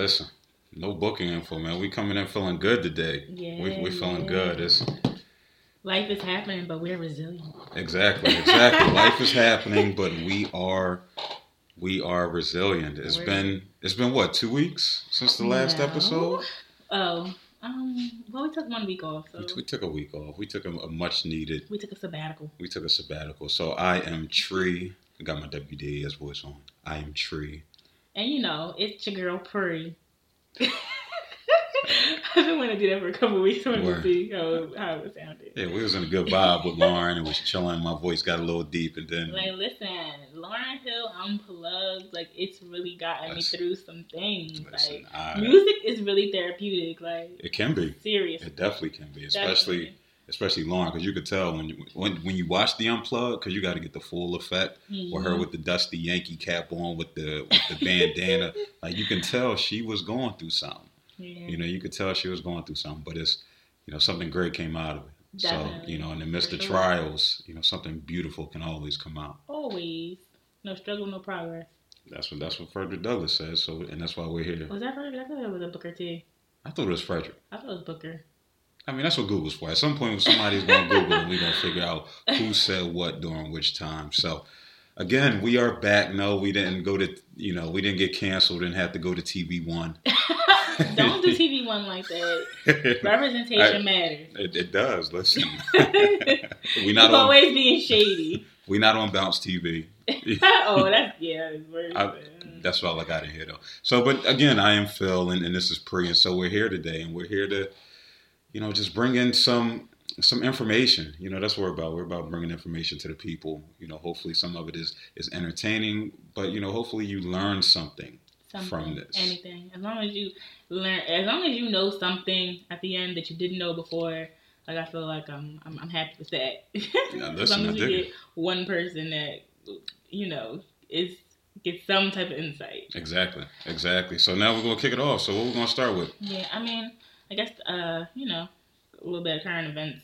Listen, no booking info, man. We coming in feeling good today. Yeah, we we feeling yeah. good. It's Life is happening, but we're resilient. exactly, exactly. Life is happening, but we are we are resilient. It's We're- been it's been what two weeks since the last No. episode. Oh, um, well, we took one week off, so We, we took a week off. We took a, a much needed. we took a sabbatical. We took a sabbatical. So I am Tree. I got my WDAS voice on. I am Tree. And you know, it's your girl Puri. I've been wanting to do that for a couple of weeks. I wanted Word. to see how, how it sounded. Yeah, we was in a good vibe with Lauryn. It was chilling. My voice got a little deep, and then Like, listen, Lauryn Hill Unplugged, like, it's really gotten me through some things. listen, like, I, music is really therapeutic. Like, it can be. serious. It definitely can be, especially Definitely. Especially Lauryn, because you could tell when you, when when you watch the unplug, because you got to get the full effect. Or her mm-hmm. with the dusty Yankee cap on, with the with the bandana, like you can tell she was going through something. Yeah. You know, you could tell she was going through something, but it's you know something great came out of it. So you know, in the midst For of sure. trials, you know, something beautiful can always come out. Always. No struggle, no progress. That's what that's what Frederick Douglass says. So, and that's why we're here. Was that Frederick? I thought it was a Booker T. I thought it was Frederick. I thought it was Booker. I mean, that's what Google's for. At some point, somebody's going to Google and we're going to figure out who said what during which time. So, again, we are back. No, we didn't go to, you know, we didn't get canceled. Didn't have to go to TV One. Don't do TV one like that. it, Representation matters. it does. Listen, You're we not on always being shady. We're not on Bounce TV. oh, that's yeah, it's worse. I- That's all I got in here though. So, but again, I am Phil, and, and this is Pre, and so we're here today, and we're here to, you know, just bring in some some information. You know, that's what we're about. We're about bringing information to the people. You know, hopefully some of it is is entertaining, but you know, hopefully you learn something. Something, from this. anything. As long as you learn, as long as you know something at the end that you didn't know before. Like I feel like I'm, I'm, I'm happy with that. Now, as long as you get one person that, you know, is get some type of insight. Exactly, exactly. So now we're gonna kick it off. So what we're gonna start with? Yeah, I mean, I guess, uh, you know, a little bit of current events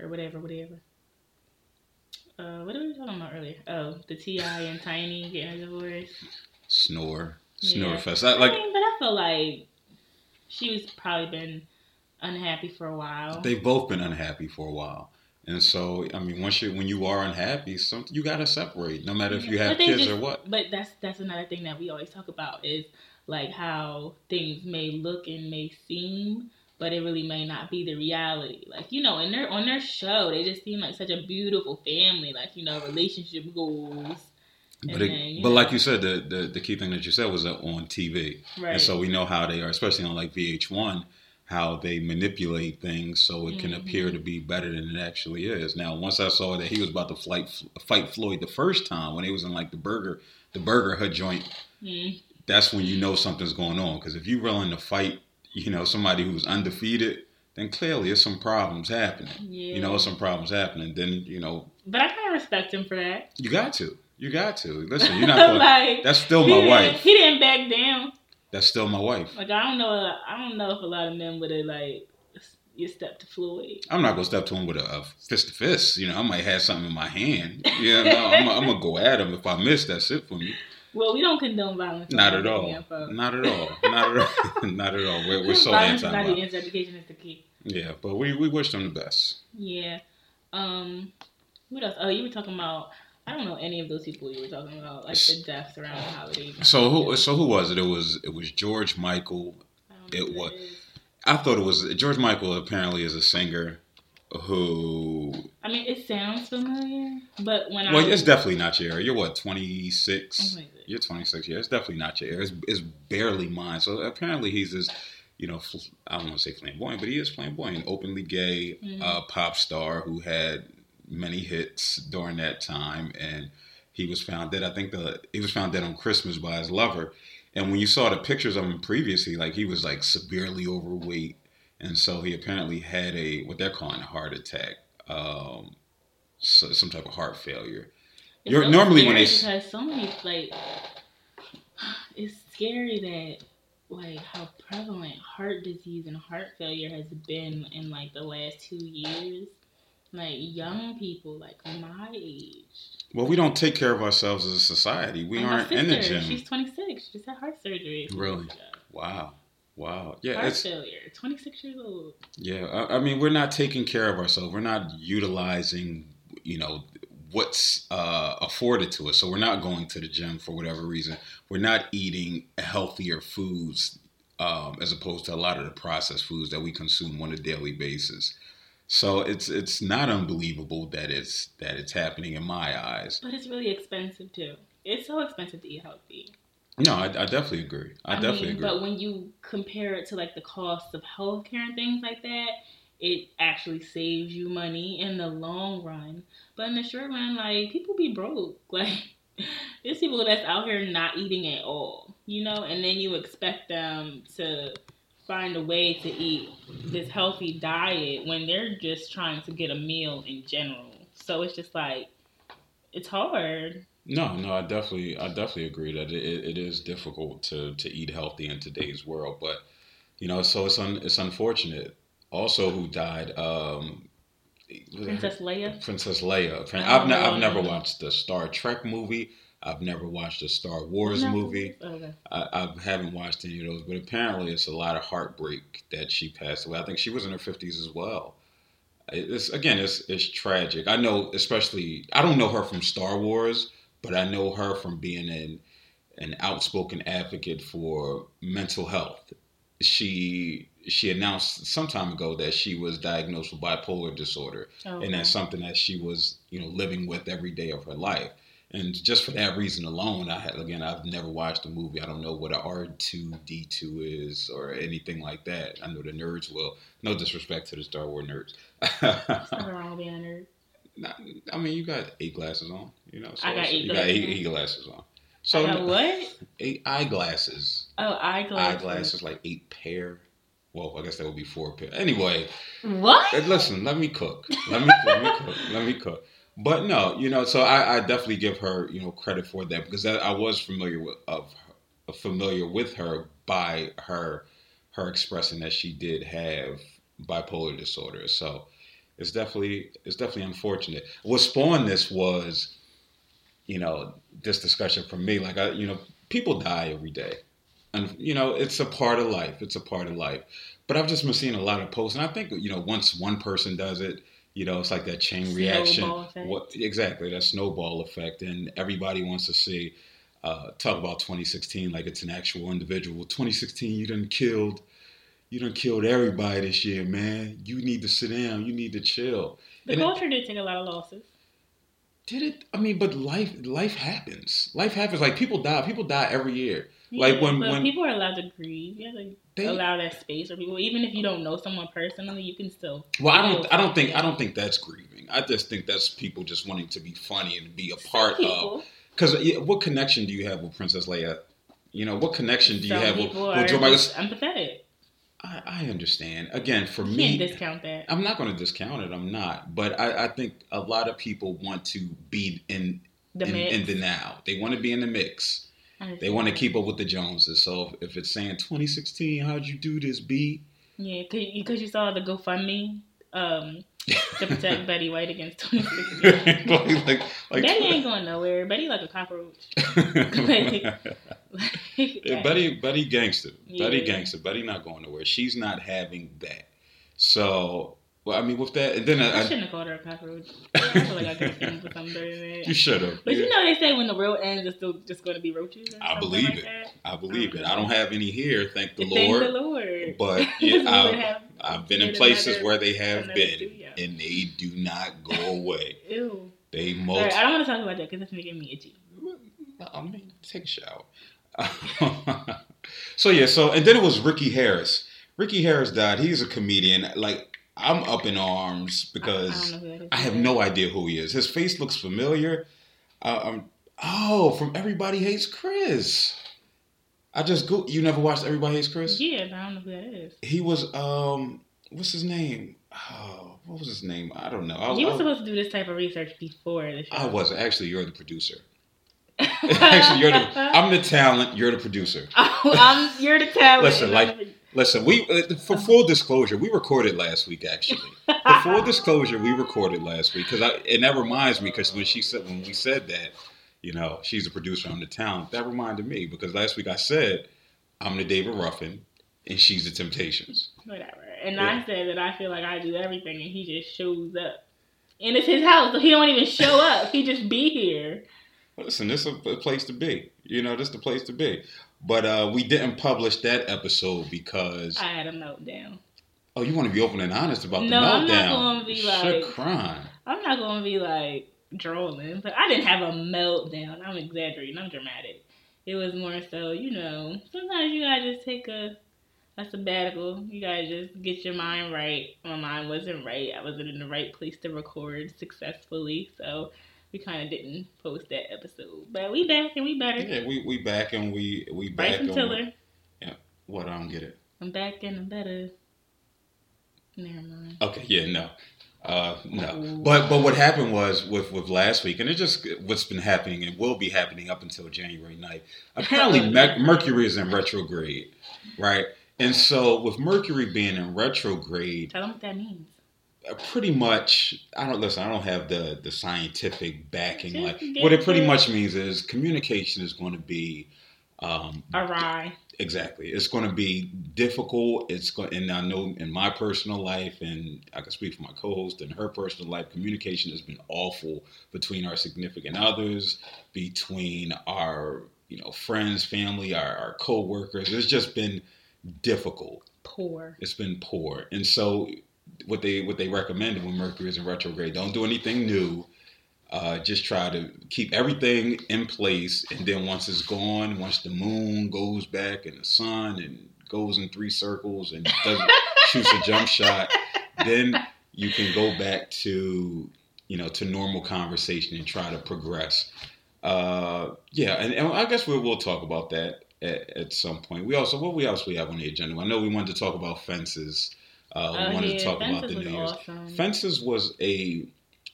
or whatever, whatever. Uh, what were we talking about earlier? Oh, the T.I. and Tiny getting a divorce. Snore, snore Yeah. fest. I, I like mean, but I feel like she's probably been unhappy for a while. they've both been unhappy for a while. And so, I mean, once you when you are unhappy, some you gotta separate, no matter if you have kids just- or what. But that's that's another thing that we always talk about is like how things may look and may seem, but it really may not be the reality. Like you know, in their on their show, they just seem like such a beautiful family. Like you know, relationship goals. But it, then, but know. like you said, the, the the key thing that you said was that on TV, Right. and so we know how they are, especially on like VH1, how they manipulate things so it can Mhm. appear to be better than it actually is. Now, once I saw that he was about to fight fight Floyd the first time when he was in like the burger the burger hut joint, Mm, that's when you know something's going on. Because if you're willing to fight, you know, somebody who's undefeated, then clearly there's some problems happening. yeah. You know, some problems happening. Then you know But I kind of respect him for that. you got to, you got to listen. You're not. Gonna, like that's still my wife. He didn't back down. That's still my wife. Like I don't know. I don't know if a lot of men would have like you step to Floyd. I'm not gonna step to him with a, a fist to fist. You know, I might have something in my hand. Yeah, no, I'm, I'm gonna go at him. If I miss, that's it for me. Well, we don't condone violence. Not at all. Not at all. Not at all. not at all. We're, we're so violence anti. is not the violence. answer. Education is the key. Yeah, but we, we wish them the best. Yeah. Um. What else? Oh, you were talking about. I don't know any of those people you were talking about, like the deaths around the holidays. So who so who was it? It was it was George Michael. I don't know it who wa- that is. I thought it was George Michael. Apparently, is a singer who. I mean, it sounds familiar, but when I Well, I it's definitely not your era. You're what 26. You're 26. Yeah, it's definitely not your era. It's, it's barely mine. So apparently, he's this. You know, I don't want to say flamboyant, but he is flamboyant, openly gay Mhm. uh, pop star who had many hits during that time, and he was found dead. I think the he was found dead on Christmas by his lover. And when you saw the pictures of him previously, like he was like severely overweight, and so he apparently had a what they're calling a heart attack, um, so, some type of heart failure. You're- normally when they because so many like it's scary that like how prevalent heart disease and heart failure has been in like the last two years. Like young people like my age. Well, we don't take care of ourselves as a society. We Like, aren't in the sister, gym. She's 26. She just had heart surgery. Really? Wow. Wow. Yeah. Heart It's, failure. Twenty six years old. yeah. I, I mean, we're not taking care of ourselves. We're not utilizing, you know, what's uh, afforded to us. So we're not going to the gym for whatever reason. We're not eating healthier foods um, as opposed to a lot of the processed foods that we consume on a daily basis. So it's it's not unbelievable that it's that it's happening in my eyes. But it's really expensive too. It's so expensive to eat healthy. No, I, I definitely agree. I, definitely mean, agree. But when you compare it to like the cost of healthcare and things like that, it actually saves you money in the long run. But in the short run, like people be broke. Like there's people that's out here not eating at all, you know, and then you expect them to find a way to eat this healthy diet when they're just trying to get a meal in general. So it's just like it's hard. No, no, I definitely, I definitely agree that it, it is difficult to, to eat healthy in today's world. But you know, so it's un, it's unfortunate. Also, who died? Um, Princess Leia. Princess Leia. I've, ne- I've never watched the Star Trek movie. I've never watched a Star Wars movie. Okay. I, I haven't watched any of those, but apparently it's a lot of heartbreak that she passed away. I think she was in her fifties as well. It's again, it's it's tragic. I know, especially I don't know her from Star Wars, but I know her from being an an outspoken advocate for mental health. She she announced some time ago that she was diagnosed with bipolar disorder, Oh, and that's something that she was you know living with every day of her life. And just for that reason alone, I had again I've never watched the movie. I don't know what a R two D two is or anything like that. I know the nerds will. No disrespect to the Star Wars nerds. Nothing wrong with being a nerd. Not- I mean, you got eight glasses on. You know, so I got eight you got eight, glasses. eight glasses on. I So got what? eight eyeglasses. Oh, eyeglasses. Eyeglasses like eight pair. Well, I guess that would be four pair. Anyway, What? Uh, listen, let me cook. Let me let me cook. Let me cook. But no, you know, so I, I definitely give her, you know, credit for that because I, I was familiar with of her, familiar with her by her her expressing that she did have bipolar disorder. So it's definitely it's definitely unfortunate. What spawned this was, you know, this discussion for me. Like I, you know, people die every day, and you know, it's a part of life. It's a part of life. But I've just been seeing a lot of posts, and I think you know, once one person does it, you know, it's like that chain reaction. Effect. What exactly that snowball effect, and everybody wants to see. Uh, talk about 2016 like it's an actual individual. 2016, you done killed, you done killed everybody this year, man. You need to sit down. You need to chill. The And it- culture did take a lot of losses. Did it? I mean, but life life happens. Life happens. Like people die. People die every year. Like, when- but when- people are allowed to grieve, you have to They- allow that space for people. Even if you don't know someone personally, you can still. Well, I don't. I don't think. I don't think that's grieving. I just think that's people just wanting to be funny and be a part of. Because what connection do you have with Princess Leia? You know, what connection do you some have with, with Joe empathetic. I, I understand. Again, for You me, can't discount that. I'm not going to discount it. I'm not. But I, I think a lot of people want to be in The in, mix. in the now. They want to be in the mix. They want to keep up with the Joneses. So if, if it's saying 2016, how'd you do this, B? Yeah, because you saw the GoFundMe um, to protect Betty White against 2016. like, like, like, Betty ain't going nowhere. Betty like a cockroach. Yeah, Betty, Betty gangster, Betty gangster, Betty not going nowhere. She's not having that. So, well, I mean, with that, and then I I, I shouldn't have called her a cockroach. I feel like I could have for something better than you should have. But you know they say when the world ends, it's still just going to be roaches. I believe like it. That. I believe it. I oh. don't have any here, thank the Thank Lord. the Lord. But yeah, I've, I've been in places where they have been. And they do not go away. Ew. They multi. right, I don't want to talk about that because it's making me itchy. I mean, take a shower. so yeah, so and then it was Ricky Harris. Ricky Harris died. He's a comedian. Like I'm up in arms I, I because don't know who that is. I have no idea who he is. His face looks familiar. Uh, um, oh, from Everybody Hates Chris. I just go. You never watched Everybody Hates Chris? Yeah, but I don't know who that is. He was um, what's his name? Oh, what was his name? I don't know. I, you were I, supposed to do this type of research before the show. I wasn't. Actually, you're the producer. Actually, you're the. I'm the talent. You're the producer. oh, I'm, you're the talent. Listen, like- the- Listen, we uh, for full disclosure, we recorded last week. Actually, for full disclosure, we recorded last week because and that reminds me because when she said when we said that, you know, she's a producer on the talent. That reminded me because last week I said I'm the David Ruffin, and she's the Temptations. Whatever. And Yeah. I said that I feel like I do everything, and he just shows up. And it's his house, so he don't even show up. He just be here. Listen, this is a place to be. You know, this is the place to be. But uh, we didn't publish that episode because I had a meltdown. oh, you want to be open and honest about the No, I'm meltdown? not gonna be Shit like- crying. I'm not gonna be like drooling, but I didn't have a meltdown. I'm exaggerating. I'm dramatic. It was more so, you know, sometimes you gotta just take a a sabbatical. You gotta just get your mind right. My mind wasn't right. I wasn't in the right place to record successfully, so we kind of didn't post that episode. But we back and we better. Yeah, we we back and we we back Bryson Tiller. what I don't get it. I'm back and I'm better. Never mind. Okay, yeah, no. Uh, no, Ooh. but but what happened was with with last week, and it just what's been happening and will be happening up until January 9th. Apparently, Mercury is in retrograde, right? And so with Mercury being in retrograde, Tell them what that means. uh, pretty much, I don't listen. I don't have the the scientific backing. Just Like what it pretty it. much means is communication is going to be. Um, Awry. Exactly. It's going to be difficult. It's going, and I know in my personal life, and I can speak for my co-host in her personal life, communication has been awful between our significant others, between our you know friends, family, our, our co-workers. It's just been difficult. Poor. It's been poor, and so what they what they recommended when Mercury is in retrograde, don't do anything new. Uh, just try to keep everything in place, and then once it's gone, once the moon goes back and the sun and goes in three circles and does, shoots a jump shot, then you can go back to you know to normal conversation and try to progress. Uh, yeah, and, and I guess we'll we'll talk about that at, at some point. We also what we else we have on the agenda? I know we wanted to talk about fences. Uh, we Oh, wanted yeah, to talk about the New Year's. awesome. Fences was a.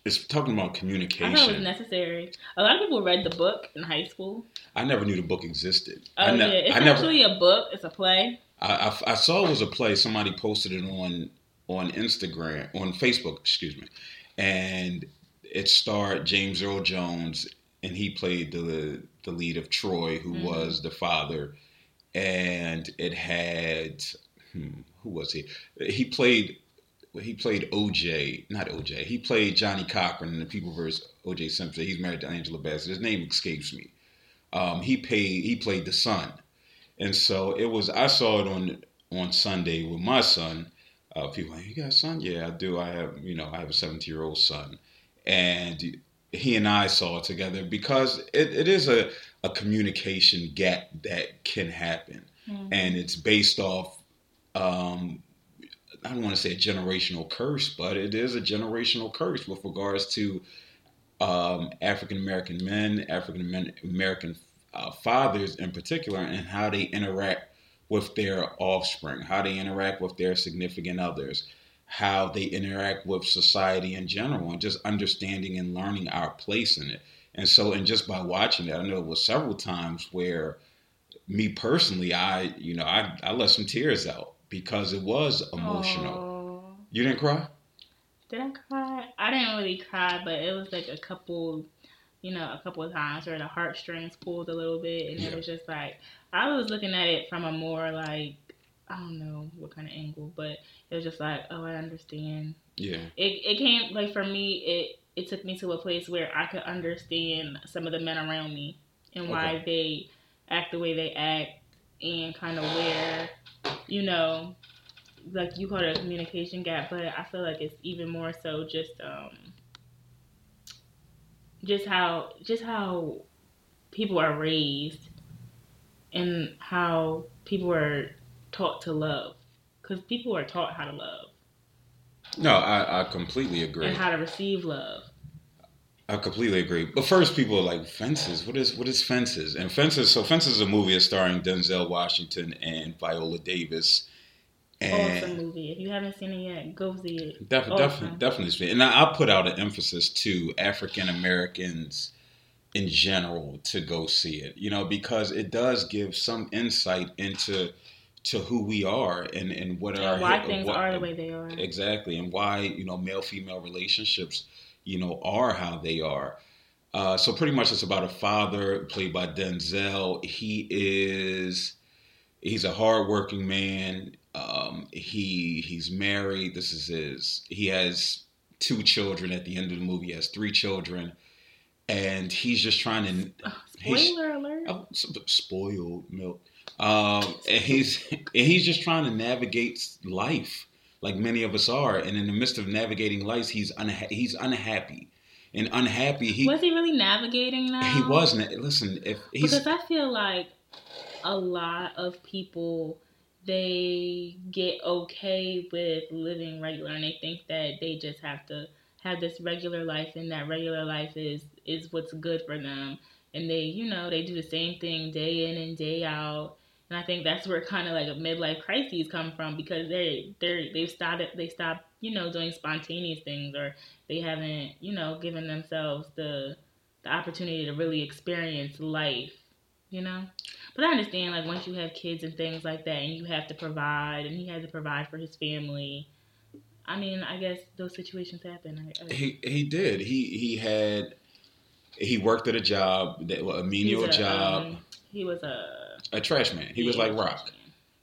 It's talking about I communication. thought it was necessary. A lot of people read the book in high school. I never knew the book existed. Oh I, ne- yeah, it's I never. actually a book. It's a play. I, I, I saw it was a play. Somebody posted it on on Instagram, on Facebook, excuse me, and it starred James Earl Jones, and he played the the lead of Troy, who Mhm. was the father, and it had hmm, who was he? He played. He played OJ, not OJ. He played Johnnie Cochran in the People vs. OJ Simpson. He's married to Angela Bassett. His name escapes me. Um, he paid. He played the son, and so it was. I saw it on on Sunday with my son. Uh, people, like, you got a son? Yeah, I do. I have, you know, I have a 17 year old son, and he and I saw it together because it, it is a, a communication gap that can happen, Mhm. and it's based off. Um, I don't want to say a generational curse, but it is a generational curse with regards to um, African American men, African American uh, fathers in particular, and how they interact with their offspring, how they interact with their significant others, how they interact with society in general, and just understanding and learning our place in it. And so, and just by watching it, I know it was several times where me personally, I, you know, I, I let some tears out because it was emotional. You didn't cry? Did I cry? I didn't really cry, but it was like a couple, you know, a couple of times where the heartstrings pulled a little bit, and Yeah. it was just like I was looking at it from a more like I don't know what kind of angle, but it was just like, oh, I understand. Yeah. It it came like for me, it it took me to a place where I could understand some of the men around me and why they act the way they act, and kind of where, you know, like you call it a communication gap, but I feel like it's even more so just um just how just how people are raised and how people are taught to love because people are taught how to love No, I, I completely agree. and how to receive love I completely agree. But first, people are like fences. What is what is fences? And fences. So fences is a movie starring Denzel Washington and Viola Davis. Oh, and awesome movie if you haven't seen it yet go see it Def- Awesome. Definitely, definitely. And I, I put out an emphasis to African Americans in general to go see it. You know, because it does give some insight into to who we are and and what our and why things what- are the way they are exactly and why you know male female relationships you know are how they are uh, so pretty much it's about a father played by denzel he is he's a hardworking man. Um, he he's married. This is his. He has two children. At the end of the movie, he has three children, and he's just trying to. Spoiler alert! Oh, spoiled milk. Um, and he's and he's just trying to navigate life like many of us are, and in the midst of navigating life, he's unha- he's unhappy and unhappy. He was he really navigating that? He wasn't. Listen, if he's because I feel like a lot of people they get okay with living regular and they think that they just have to have this regular life and that regular life is is what's good for them and they you know they do the same thing day in and day out and I think that's where kind of like a midlife crises come from because they they they've started they stopped you know doing spontaneous things or they haven't you know given themselves the the opportunity to really experience life you know but I understand, like, once you have kids and things like that, and you have to provide, and he had to provide for his family. I mean, I guess those situations happen. I, I, he he did. He he had he worked at a job that a menial a, job. Um, he was a a trash man. He was like Rock.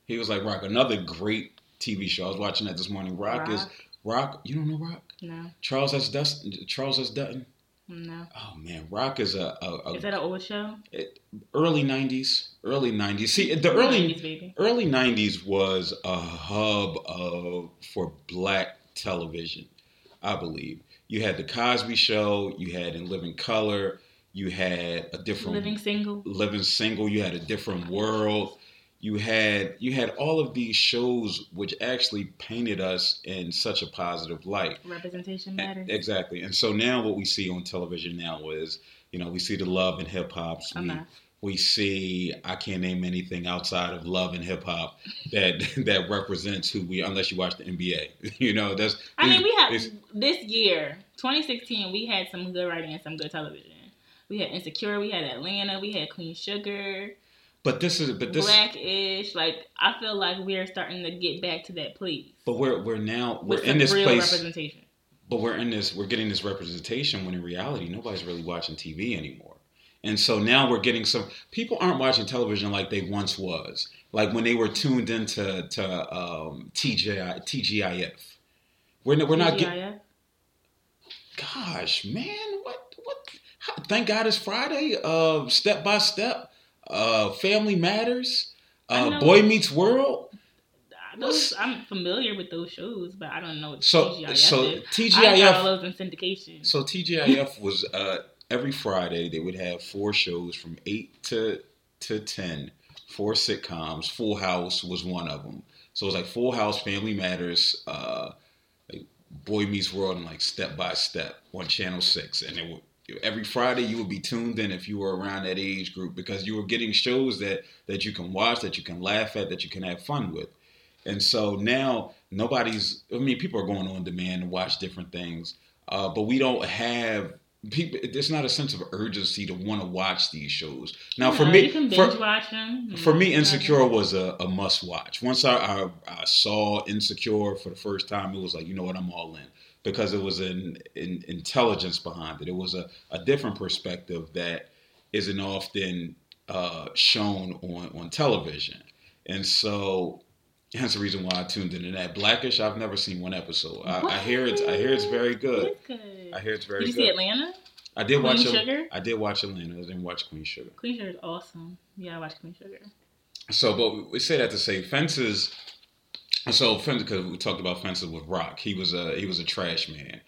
He was like Rock. Another great TV show. I was watching that this morning. Rock, Rock. is Rock. You don't know Rock? No. Charles S. Dustin. Charles S. Dutton. No. Oh man, Rock is a. a, a is that an old show? It, early '90s. Early '90s. See, the early 90s, early '90s was a hub of for black television. I believe you had the Cosby Show. You had In Living Color. You had a different Living Single. Living Single. You had a different world you had you had all of these shows which actually painted us in such a positive light. Representation matters. Exactly. And so now what we see on television now is, you know, we see the love in hip hop. We, we see I can't name anything outside of love and hip hop that that represents who we unless you watch the NBA. you know, that's I mean we have this year, 2016, we had some good writing and some good television. We had Insecure, we had Atlanta, we had Queen Sugar. But this is but this blackish. Like I feel like we're starting to get back to that place. But we're we're now we're in this place. Representation. But we're in this. We're getting this representation when in reality nobody's really watching TV anymore. And so now we're getting some people aren't watching television like they once was. Like when they were tuned into to um, TGI, TGIF. We're we're not getting. Gosh, man, what what? Thank God it's Friday. Uh, step by step uh, Family Matters, uh, Boy Meets World. Those, I'm familiar with those shows, but I don't know what so, TGIF so is. TGIF those in syndication. So TGIF was uh, every Friday they would have four shows from eight to to ten, four sitcoms. Full House was one of them. So it was like Full House, Family Matters, uh, Boy Meets World, and like Step by Step on Channel Six, and it would every Friday you would be tuned in if you were around that age group because you were getting shows that that you can watch, that you can laugh at, that you can have fun with. And so now nobody's. I mean, people are going on demand to watch different things, uh, but we don't have people. There's not a sense of urgency to want to watch these shows. Now, for me, for, for, me, Insecure was a, a must watch. Once I, I, I saw Insecure for the first time, it was like, you know what, I'm all in because it was an, an intelligence behind it. It was a, a different perspective that isn't often uh, shown on, on television. And so that's the reason why I tuned into that. Blackish, I've never seen one episode. I, I hear it's I hear it's very good. good. I hear it's very did you good. see Atlanta? I did Queen watch Sugar. I did watch Atlanta. I didn't watch Queen Sugar. Queen Sugar is awesome. Yeah, I watched Queen Sugar. So, but we say that to say Fences so fences because we talked about fences with Rock, he was a he was a trash man,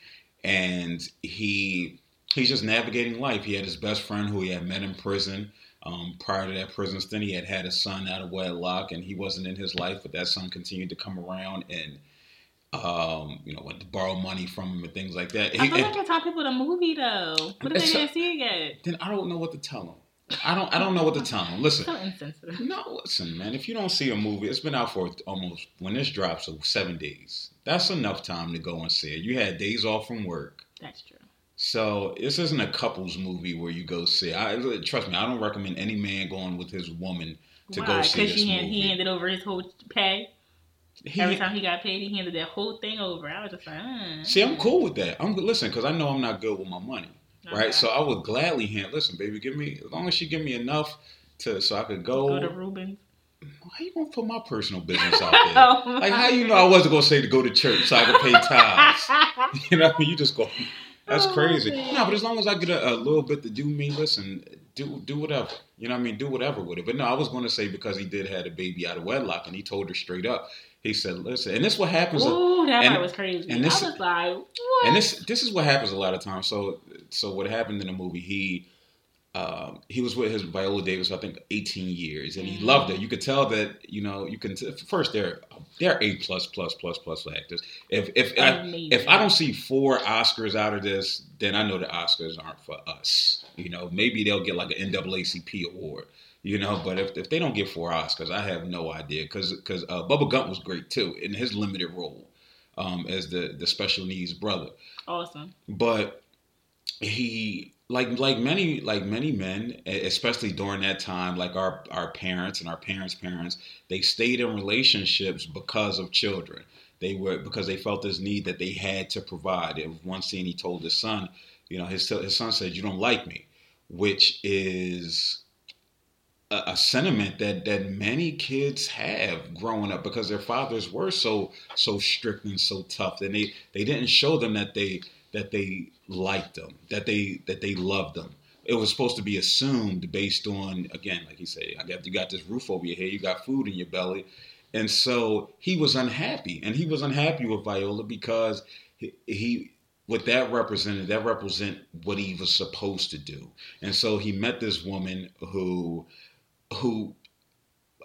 and he he's just navigating life. He had his best friend who he had met in prison. Um, prior to that prison stint, he had had a son out of wedlock, and he wasn't in his life, but that son continued to come around and um, you know, went to borrow money from him and things like that. I feel like I tell people the movie though. What if they didn't see it yet? Then I don't know what to tell them. I don't. I don't know what to tell them. Listen. So insensitive. No, listen, man. If you don't see a movie, it's been out for almost when this drops, so seven days. That's enough time to go and see it. You had days off from work. That's true. So this isn't a couples movie where you go see. I trust me. I don't recommend any man going with his woman to Why? go see this he movie. he handed over his whole pay. He, Every time he got paid, he handed that whole thing over. I was just like, uh, see, I'm cool with that. I'm listen because I know I'm not good with my money. Okay. Right, so I would gladly hand. Listen, baby, give me as long as she give me enough to so I could go. Go to Rubens. How you gonna put my personal business out there? oh like how you know I wasn't gonna say to go to church so I could pay tithes? you know, I mean, you just go. That's oh, crazy. Man. No, but as long as I get a, a, little bit to do me, listen, do do whatever. You know what I mean? Do whatever with it. But no, I was going to say because he did had a baby out of wedlock, and he told her straight up. He said, "Listen," and this is what happens. Ooh, that and, was crazy. And this, I was like, what? And this this is what happens a lot of times. So so what happened in the movie? He um, he was with his Viola Davis, I think, 18 years, and he mm. loved it. You could tell that, you know, you can t- first they're they're A plus plus plus plus actors. If if I, if I don't see four Oscars out of this, then I know the Oscars aren't for us. You know, maybe they'll get like an NAACP award. You know, but if, if they don't get four Oscars, I have no idea because because uh, Bubba Gump was great too in his limited role um, as the the special needs brother. Awesome. But he like like many like many men especially during that time like our our parents and our parents parents they stayed in relationships because of children. They were because they felt this need that they had to provide. In one scene he told his son you know his, his son said you don't like me which is a, a sentiment that that many kids have growing up because their fathers were so so strict and so tough and they they didn't show them that they that they liked them, that they that they loved them. It was supposed to be assumed based on again, like he said, I got you got this roof over your head, you got food in your belly, and so he was unhappy, and he was unhappy with Viola because he, he what that represented that represent what he was supposed to do, and so he met this woman who who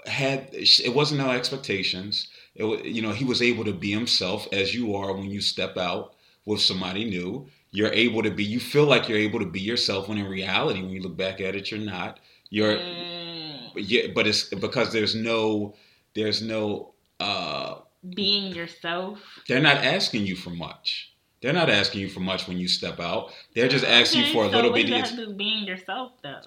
had it wasn't no expectations. It, you know, he was able to be himself as you are when you step out with somebody new. You're able to be, you feel like you're able to be yourself when in reality, when you look back at it, you're not. You're, mm. but, yeah, but it's because there's no, there's no, uh, being yourself. They're not asking you for much. They're not asking you for much when you step out. They're just asking okay, you for a so little bit. of being yourself, though.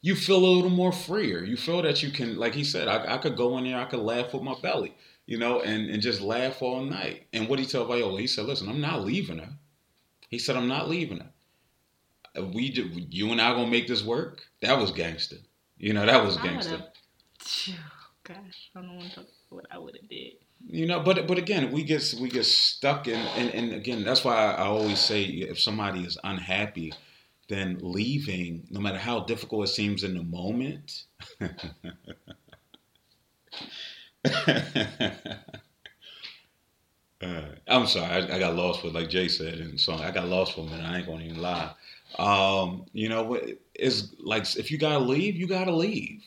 You feel a little more freer. You feel that you can, like he said, I, I could go in there, I could laugh with my belly you know, and, and just laugh all night. And what he tell Viola? He said, "Listen, I'm not leaving her." He said, "I'm not leaving her. We, you and I, are gonna make this work." That was gangster. You know, that was gangster. Gosh, I don't want to talk what I would have did. You know, but but again, we get we get stuck in, and, and again, that's why I always say if somebody is unhappy, then leaving, no matter how difficult it seems in the moment. uh, I'm sorry, I, I, got lost with like Jay said, and so I got lost for a minute. I ain't gonna even lie. Um, you know, it's like if you gotta leave, you gotta leave.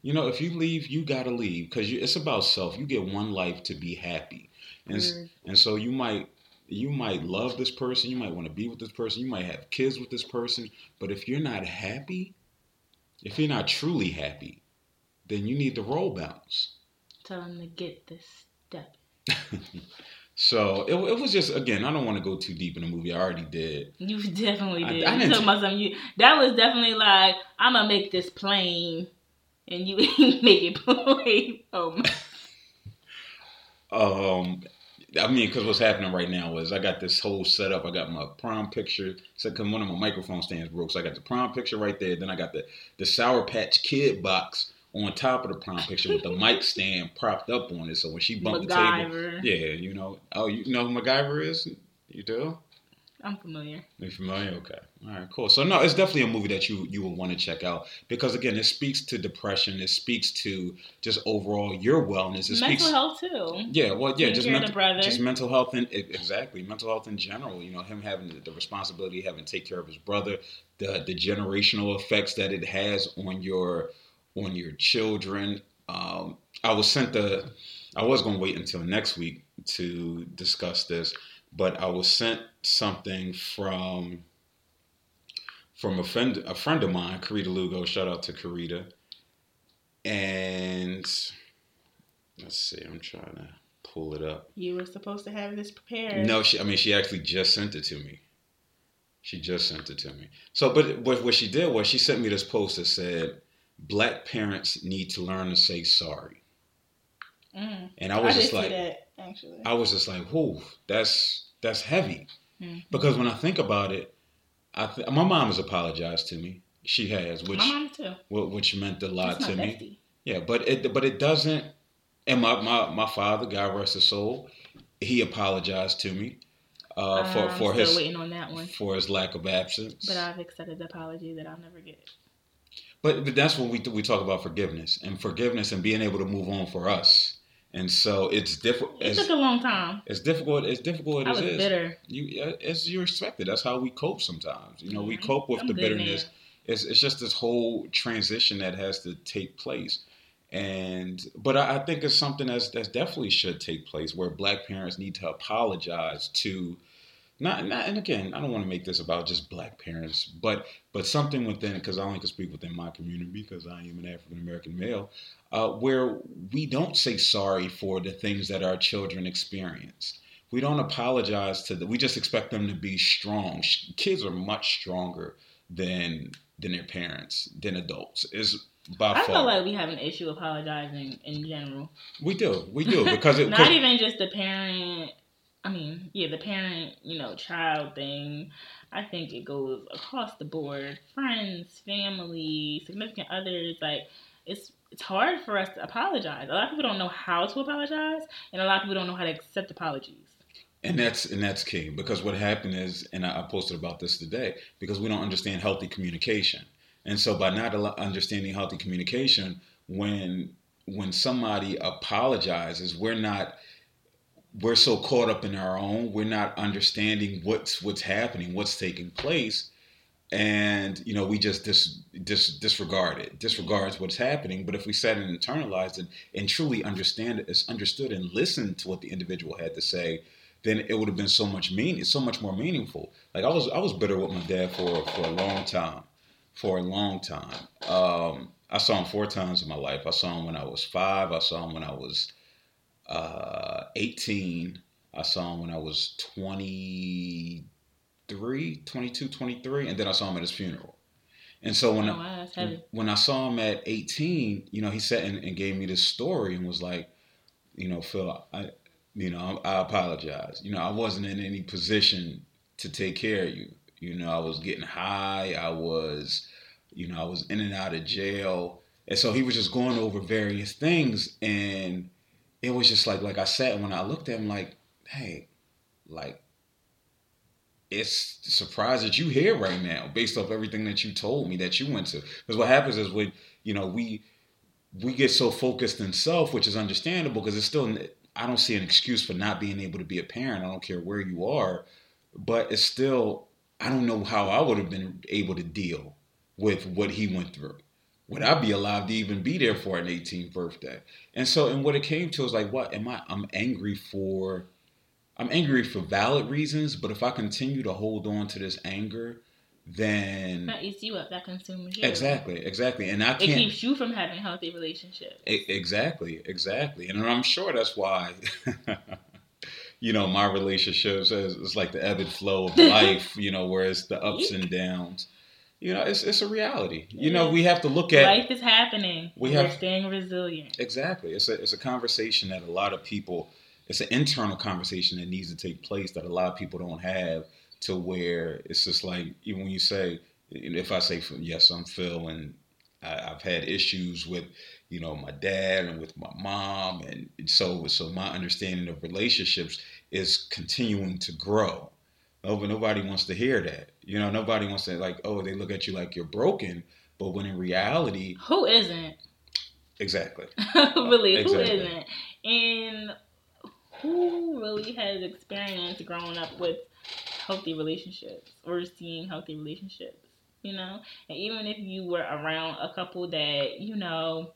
You know, if you leave, you gotta leave because it's about self. You get one life to be happy, and mm. and so you might you might love this person, you might want to be with this person, you might have kids with this person, but if you're not happy, if you're not truly happy, then you need to roll bounce tell him to get this step. so it, it was just again. I don't want to go too deep in the movie. I already did. You definitely did. I, I you talking about something. You that was definitely like I'm gonna make this plain, and you make it plain. Oh my. Um. I mean, because what's happening right now is I got this whole setup. I got my prom picture. So, cause one of my microphone stands broke, so I got the prom picture right there. Then I got the the Sour Patch Kid box on top of the prom picture with the mic stand propped up on it. So when she bumped MacGyver. the table, yeah, you know, oh, you know who MacGyver is? You do? I'm familiar. You familiar? Okay. All right, cool. So no, it's definitely a movie that you you will want to check out because again, it speaks to depression. It speaks to just overall your wellness. It mental speaks, health too. Yeah, well, yeah, just mental, just mental health and exactly mental health in general. You know, him having the, the responsibility, having to take care of his brother, the the generational effects that it has on your on your children. Um, I was sent the. I was going to wait until next week to discuss this, but I was sent something from from a friend a friend of mine, Karita Lugo. Shout out to Karita. And let's see, I'm trying to pull it up. You were supposed to have this prepared. No, she. I mean, she actually just sent it to me. She just sent it to me. So, but what, what she did was she sent me this post that said, black parents need to learn to say sorry. Mm. And I was I just like, that, actually. I was just like, whoo, that's that's heavy. Mm. Because when I think about it, I th- my mom has apologized to me. She has, which my mom too. Which meant a lot to me. Yeah, but it but it doesn't. And my my, my father, God rest his soul, he apologized to me uh, for I'm for his waiting on that one. for his lack of absence. But I've accepted the apology that I'll never get. But but that's when we we talk about forgiveness and forgiveness and being able to move on for us. And so it's difficult. It took a long time. as difficult It's difficult I as was it is, bitter. you as you expect it. That's how we cope sometimes. You know, we Mhm. cope with I'm the bitterness. now. It's it's just this whole transition that has to take place. And but I, I think it's something that's that's definitely should take place where black parents need to apologize to not not and again I don't want to make this about just black parents but but something within because I only can speak within my community because I am an African American male uh, where we don't say sorry for the things that our children experience. We don't apologize to them. We just expect them to be strong. Kids are much stronger than than their parents, than adults. Is by I far. feel like we have an issue apologizing in general. we do, we do because it. Not even just the parent. I mean, yeah, the parent, you know, child thing. I think it goes across the board. Friends, family, significant others. Like, it's it's hard for us to apologize. A lot of people don't know how to apologize, and a lot of people don't know how to accept apologies. And that's and that's key because what happened is, and I I posted about this today, because we don't understand healthy communication, and so by not understanding healthy communication, when when somebody apologizes, we're not we're so caught up in our own, we're not understanding what's what's happening, what's taking place, and you know we just dis, dis, disregard it, disregards what's happening. But if we sat and internalized it and truly understand it, understood and listened to what the individual had to say, then it would have been so much mean, so much more meaningful. Like I was, I was bitter with my dad for for a long time, for a long time. Um, I saw him four times in my life. I saw him when I was five. I saw him when I was uh, 18. I saw him when I was 23, 22, 23, and then I saw him at his funeral. And so when oh, I, wow, heavy. when I saw him at 18, you know, he sat and, and gave me this story and was like, you know, Phil, I, you know, I, I apologize. You know, I wasn't in any position to take care of you. You know, I was getting high. I was, you know, I was in and out of jail. And so he was just going over various things. And it was just like, like I said, when I looked at him, like, hey, like, it's a surprise that you here right now based off everything that you told me that you went to. Because what happens is when, you know, we, we get so focused in self, which is understandable because it's still, I don't see an excuse for not being able to be a parent. I don't care where you are, but it's still, I don't know how I would have been able to deal with what he went through. Would I be alive to even be there for an 18th birthday? And so, and what it came to was like, what am I? I'm angry for, I'm angry for valid reasons, but if I continue to hold on to this anger, then That eats you up. That consumes you. exactly, exactly, and I can't. It keeps you from having healthy relationships. Exactly, exactly, and I'm sure that's why. you know, my relationships is it's like the ebb and flow of life. You know, where it's the ups and downs. You know, it's it's a reality. You know, we have to look at Life is happening. We have- staying resilient. exactly. It's a it's a conversation that a lot of people. It's an internal conversation that needs to take place that a lot of people don't have. To where it's just like even when you say, if I say yes, I'm Phil, and I, I've had issues with you know my dad and with my mom and so so my understanding of relationships is continuing to grow no, but nobody wants to hear that you know nobody wants to like oh they look at you like you're broken but when in reality Who isn't? exactly really, who Exactly. isn't? And who really has experience growing up with healthy relationships or seeing healthy relationships? You know, and even if you were around a couple that you know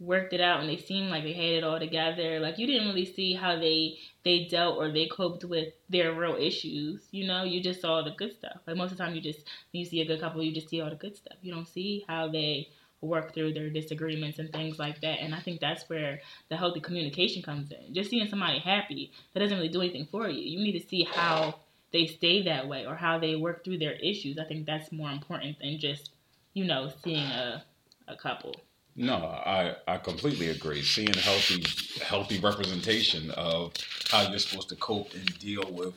worked it out and they seemed like they had it all together, like you didn't really see how they they dealt or they coped with their real issues. You know, you just saw the good stuff. Like most of the time, you just you see a good couple, you just see all the good stuff. You don't see how they work through their disagreements and things like that. And I think that's where the healthy communication comes in. Just seeing somebody happy, that doesn't really do anything for you. You need to see how they stay that way or how they work through their issues. I think that's more important than just, you know, seeing a, a couple. No i i completely agree seeing healthy healthy representation of how you're supposed to cope and deal with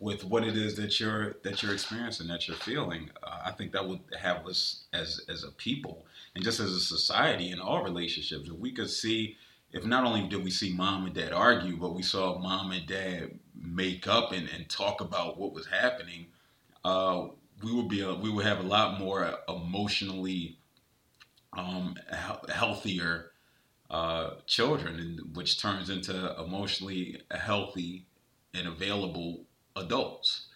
with what it is that you're that you're experiencing, that you're feeling. Uh, I think that would have us as as a people and just as a society in all relationships. If we could see, if not only did we see mom and dad argue, but we saw mom and dad make up and, and talk about what was happening, uh, we would be a, we would have a lot more emotionally um, healthier uh, children, which turns into emotionally healthy and available adults.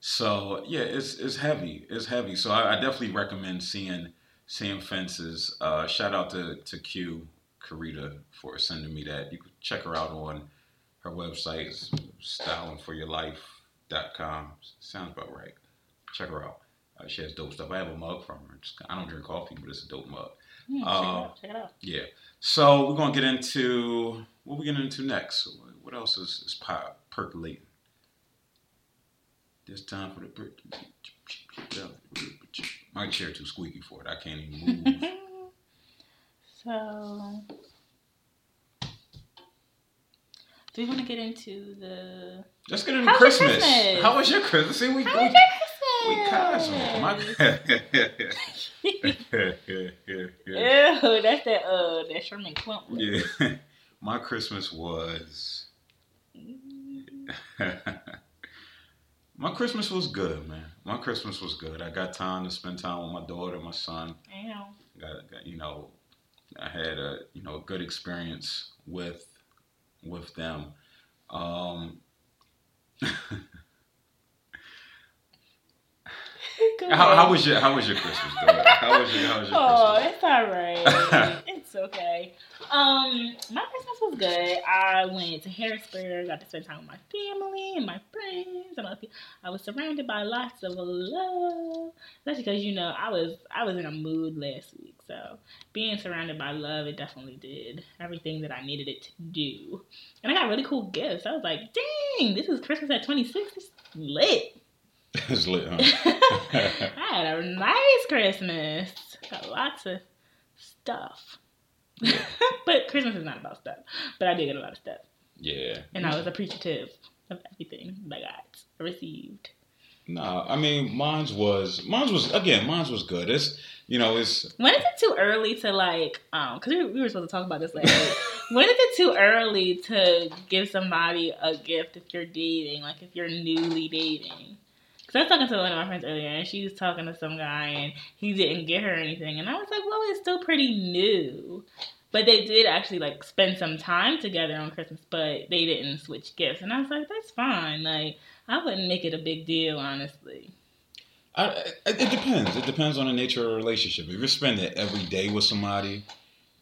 So yeah, it's it's heavy. It's heavy. So I, I definitely recommend seeing seeing fences. Uh, shout out to to Q Karita for sending me that. You can check her out on her website, stylingforyourlife.com. Sounds about right. Check her out. Uh, she has dope stuff. I have a mug from her. I don't drink coffee, but it's a dope mug. Mm, check, uh, it out, check it out. Yeah. So we're gonna get into what we getting into next. What else is, is percolating? This time for the. My chair too squeaky for it. I can't even move. so, do we want to get into the? Let's get into Christmas. Christmas. How was your Christmas? See, we, How we, was your Christmas? We My... Ew, that's that uh that Sherman Klump. Yeah, my Christmas was. My Christmas was good, man. My Christmas was good. I got time to spend time with my daughter, my son. Damn. Got, got you know, I had a you know a good experience with with them. Um, how, how, was your How was your Christmas? How was your How was your oh, Christmas? Oh, it's all right. it's okay. Um, my Christmas was good. I went to Harrisburg. Got to spend time with my family and my friends, and I was surrounded by lots of love. That's because you know I was I was in a mood last week, so being surrounded by love, it definitely did everything that I needed it to do. And I got really cool gifts. I was like, dang, this is Christmas at 26. It's lit. It's lit, huh? I had a nice Christmas. Got lots of stuff. but Christmas is not about stuff. But I did get a lot of stuff. Yeah. And I was appreciative of everything that I got received. No, I mean, mine's was mine's was again, mine's was good. It's you know, it's when is it too early to like um because we, we, were supposed to talk about this later. when is it too early to give somebody a gift if you're dating, like if you're newly dating? Because I was talking to one of my friends earlier, and she was talking to some guy, and he didn't get her anything, and I was like, well, it's still pretty new. But they did actually like spend some time together on Christmas, but they didn't switch gifts, and I was like, that's fine. Like I wouldn't make it a big deal, honestly. I, it, depends. It depends on the nature of the relationship. If you're spending every day with somebody,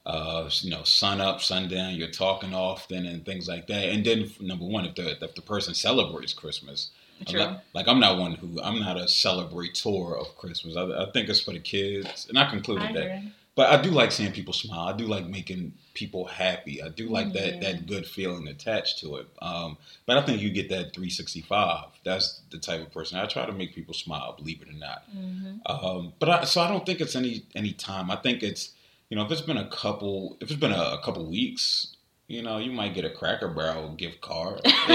uh, you know, sun up, sundown, you're talking often and things like that. And then, number one, if the if the person celebrates Christmas, True. I'm like I'm not one who I'm not a celebrator of Christmas. I, I think it's for the kids, and I concluded I that. But I do like seeing people smile. I do like making people happy. I do like yeah. that that good feeling attached to it. Um, but I think you get that 365. That's the type of person I try to make people smile. Believe it or not. Mm-hmm. Um, but I, so I don't think it's any any time. I think it's you know if it's been a couple if it's been a, a couple weeks, you know you might get a Cracker Barrel gift card.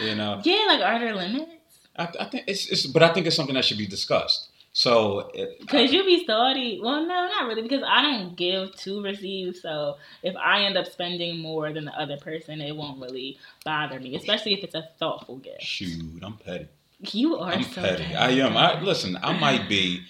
you know. Yeah, like are there limits? I, I think it's, it's but I think it's something that should be discussed. So, because you be starting, well, no, not really, because I don't give to receive. So, if I end up spending more than the other person, it won't really bother me, especially if it's a thoughtful gift. Shoot, I'm petty. You are I'm so petty. petty. I am. I listen. I might be.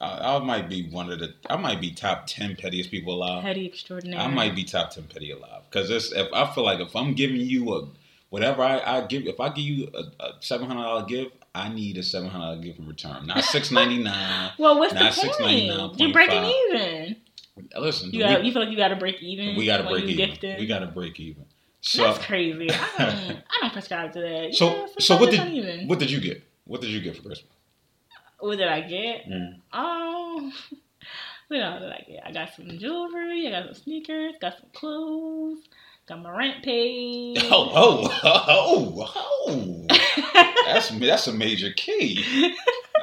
I, I, might be one of the. I might be top ten pettiest people alive. Petty extraordinary. I might be top ten petty alive because this if I feel like if I'm giving you a whatever I, I give, if I give you a, a seven hundred dollar gift, I need a seven hundred dollar gift in return, not six ninety nine. well, what's the point? You're breaking even. Listen, you, got, you feel like you got to break even. We got to break even. Gifted? We got to break even. So, That's crazy. I don't, I don't prescribe to that. So, so what did what did you get? What did you get for Christmas? What did I get? Mm. Um, what else did I get? I got some jewelry. I got some sneakers. Got some clothes. Got my rent paid. Oh, oh, oh, oh. that's that's a major key.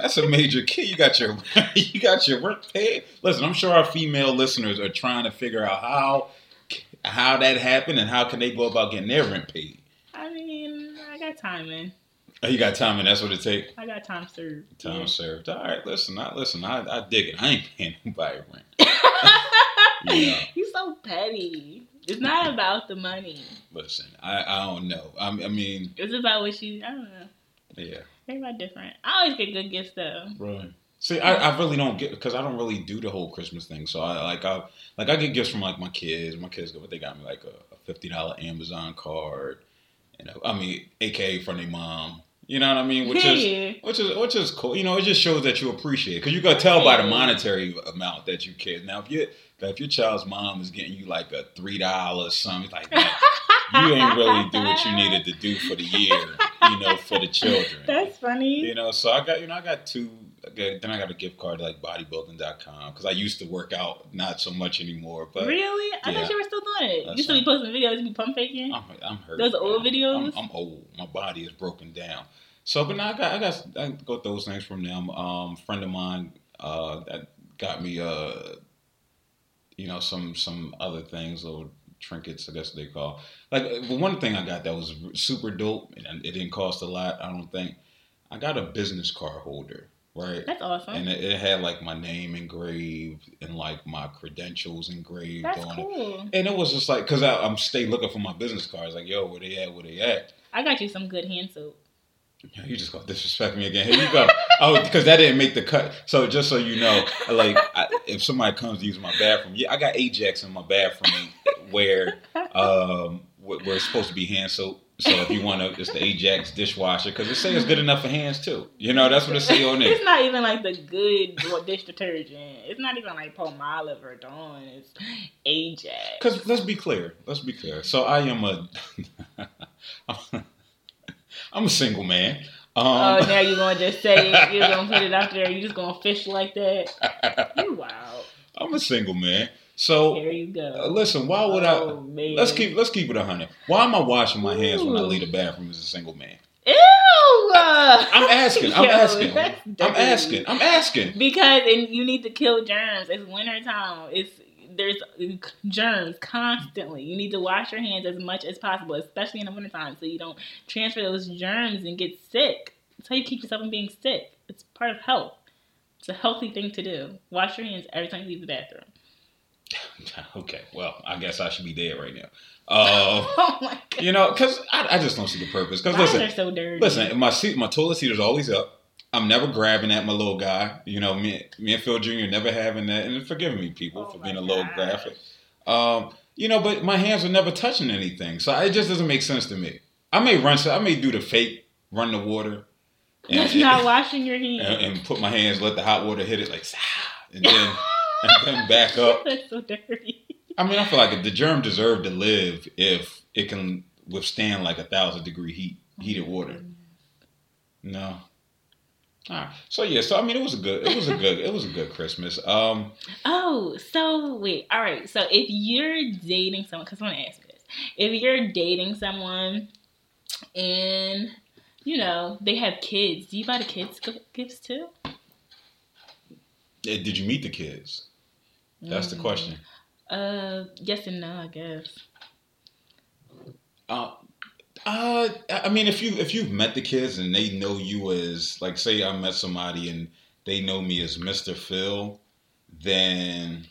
That's a major key. You got your you got your rent paid. Listen, I'm sure our female listeners are trying to figure out how how that happened and how can they go about getting their rent paid. I mean, I got timing. Oh, you got time, and that's what it takes. I got time served. Time yeah. served. All right, listen, I listen. I, I dig it. I ain't paying nobody rent. You so petty. It's not about the money. Listen, I, I don't know. I, I mean, It's about what you. I don't know. yeah. Everybody different. I always get good gifts though. Right. See, I, I really don't get because I don't really do the whole Christmas thing. So I like I like I get gifts from like my kids. My kids go, what they got me like a, a fifty dollar Amazon card. You know, I mean, aka from their mom. You know what I mean? Which is which is which is cool. You know, it just shows that you appreciate because you can to tell by the mm-hmm. monetary amount that you care. Now, if you if your child's mom is getting you like a three dollars something, like that, you ain't really do what you needed to do for the year. You know, for the children. That's funny. You know, so I got you know I got two. Then I got a gift card to like bodybuilding.com because I used to work out, not so much anymore. But really? I yeah. thought you were still doing it. That's you still be posting videos, you be pump faking. I'm I'm hurt. Those old videos? I'm, I'm old. My body is broken down. So, but now I got I got I got those things from them. Um, friend of mine uh that got me uh you know some some other things little trinkets I guess they call like one thing I got that was super dope and it didn't cost a lot I don't think I got a business card holder right That's awesome. and it, it had like my name engraved and like my credentials engraved That's on it cool. and it was just like because I'm stay looking for my business cards like yo where they at where they at I got you some good hand soap. yeah, you just gonna disrespect me again. Here you go. oh, because that didn't make the cut. So just so you know, like I, if somebody comes to use my bathroom, yeah, I got Ajax in my bathroom where um where it's supposed to be hand soap. So if you want to, it's the Ajax dishwasher because it says it's good enough for hands too. You know, that's what it say on there. It's not even like the good dish detergent. It's not even like Palmolive or Dawn. It's Ajax. Because let's be clear. Let's be clear. So I am a, I'm a single man. Um, oh, now you're gonna just say it. You're gonna put it out there. You're just gonna fish like that. You wow. I'm a single man. So Here you go. uh, listen, why would oh, I? Man. Let's keep let's keep it a hundred. Why am I washing my hands when I leave the bathroom as a single man? Ew. I'm asking. I'm Yo, asking. I'm asking. I'm asking. Because and you need to kill germs. It's winter time. It's there's germs constantly. You need to wash your hands as much as possible, especially in the wintertime, so you don't transfer those germs and get sick. That's how you keep yourself from being sick. It's part of health. It's a healthy thing to do. Wash your hands every time you leave the bathroom. Okay. Well, I guess I should be dead right now. Uh, oh my god. you know, because I, I just don't see the purpose. Because listen, so. Listen, my seat, my toilet seat is always up. I'm never grabbing at my little guy. You know, me, me and Phil Jr. never having that. And forgive me, people, Oh for being a little gosh. graphic. Um, you know, but my hands are never touching anything, so it just doesn't make sense to me. I may run, so I may do the fake, run the water, and, That's not washing your hands. and, and put my hands, let the hot water hit it like, and then and then back up. That's so dirty. I mean, I feel like the germ deserved to live if it can withstand like a thousand degree heat, heated water. No. All right. So yeah. So I mean, it was a good. It was a good. It was a good Christmas. Um. Oh, so wait. All right. So if you're dating someone, because I want to ask you this, if you're dating someone and you know they have kids, do you buy the kids gifts too? Eh, Did you meet the kids? That's the Mm. question. Uh, yes and no, I guess. Uh, uh, I mean, if you if you've met the kids and they know you as like, say, I met somebody and they know me as Mister Phil, then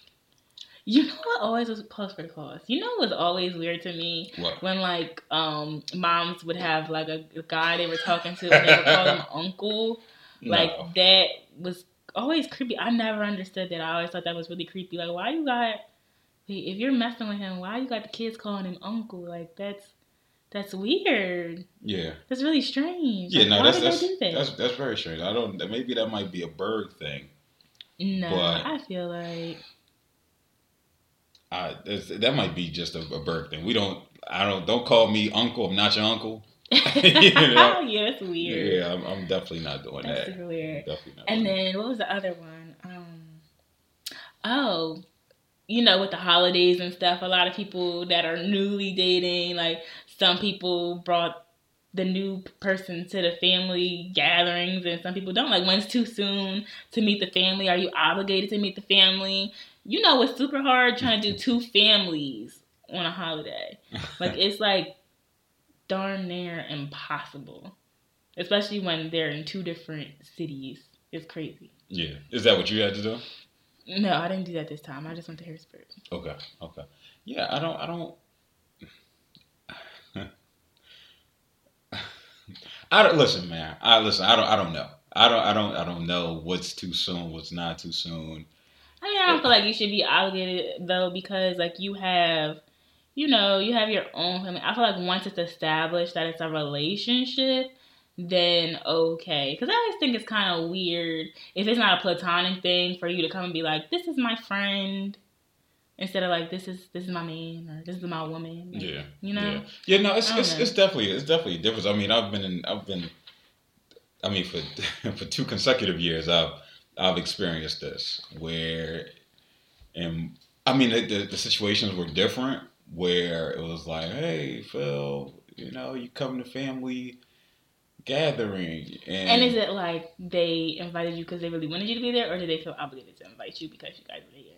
You know what always was pause for cause. You know what was always weird to me what? when like um moms would have like a, a guy they were talking to and they would call him uncle. Like No. that was always creepy. I never understood that. I always thought that was really creepy. Like why you got if you're messing with him, why you got the kids calling him uncle? Like that's that's weird. Yeah. That's really strange. Yeah. Like, No. That's that's, that? that's that's very strange. I don't. Maybe that might be a bird thing. no, but- I feel like I, that might be just a, a Berg thing. We don't. I don't. Don't call me uncle. I'm not your uncle. You know? yeah, that's weird. Yeah, I'm, I'm definitely not doing That's that. super weird. Definitely not. And then what was the other one? Um, oh, you know, with the holidays and stuff, a lot of people that are newly dating, like some people brought the new person to the family gatherings, and some people don't. Like, when's too soon to meet the family? Are you obligated to meet the family? You know, it's super hard trying to do two families on a holiday. Like, it's like darn near impossible. especially when they're in two different cities. It's crazy. Yeah. Is that what you had to do? No, I didn't do that this time. I just went to Harrisburg. Okay. Okay. Yeah, I don't. I don't. I don't listen, man. I listen. I don't. I don't know. I don't. I don't. I don't know what's too soon. What's not too soon. I mean, I don't feel like you should be obligated though, because like you have, you know, you have your own family. I feel like once it's established that it's a relationship, then okay. Because I always think it's kind of weird if it's not a platonic thing for you to come and be like, "This is my friend." Instead of like this is this is my man or this is my woman, like, Yeah. you know. Yeah. Yeah. No, it's it's, it's definitely it's definitely a difference. I mean, I've been in. I've been. I mean, for for two consecutive years, I've I've experienced this where, and I mean, the, the, the situations were different. Where it was like, hey, Phil, you know, you come to family gathering, and, And is it like they invited you because they really wanted you to be there, or did they feel obligated to invite you because you guys were there?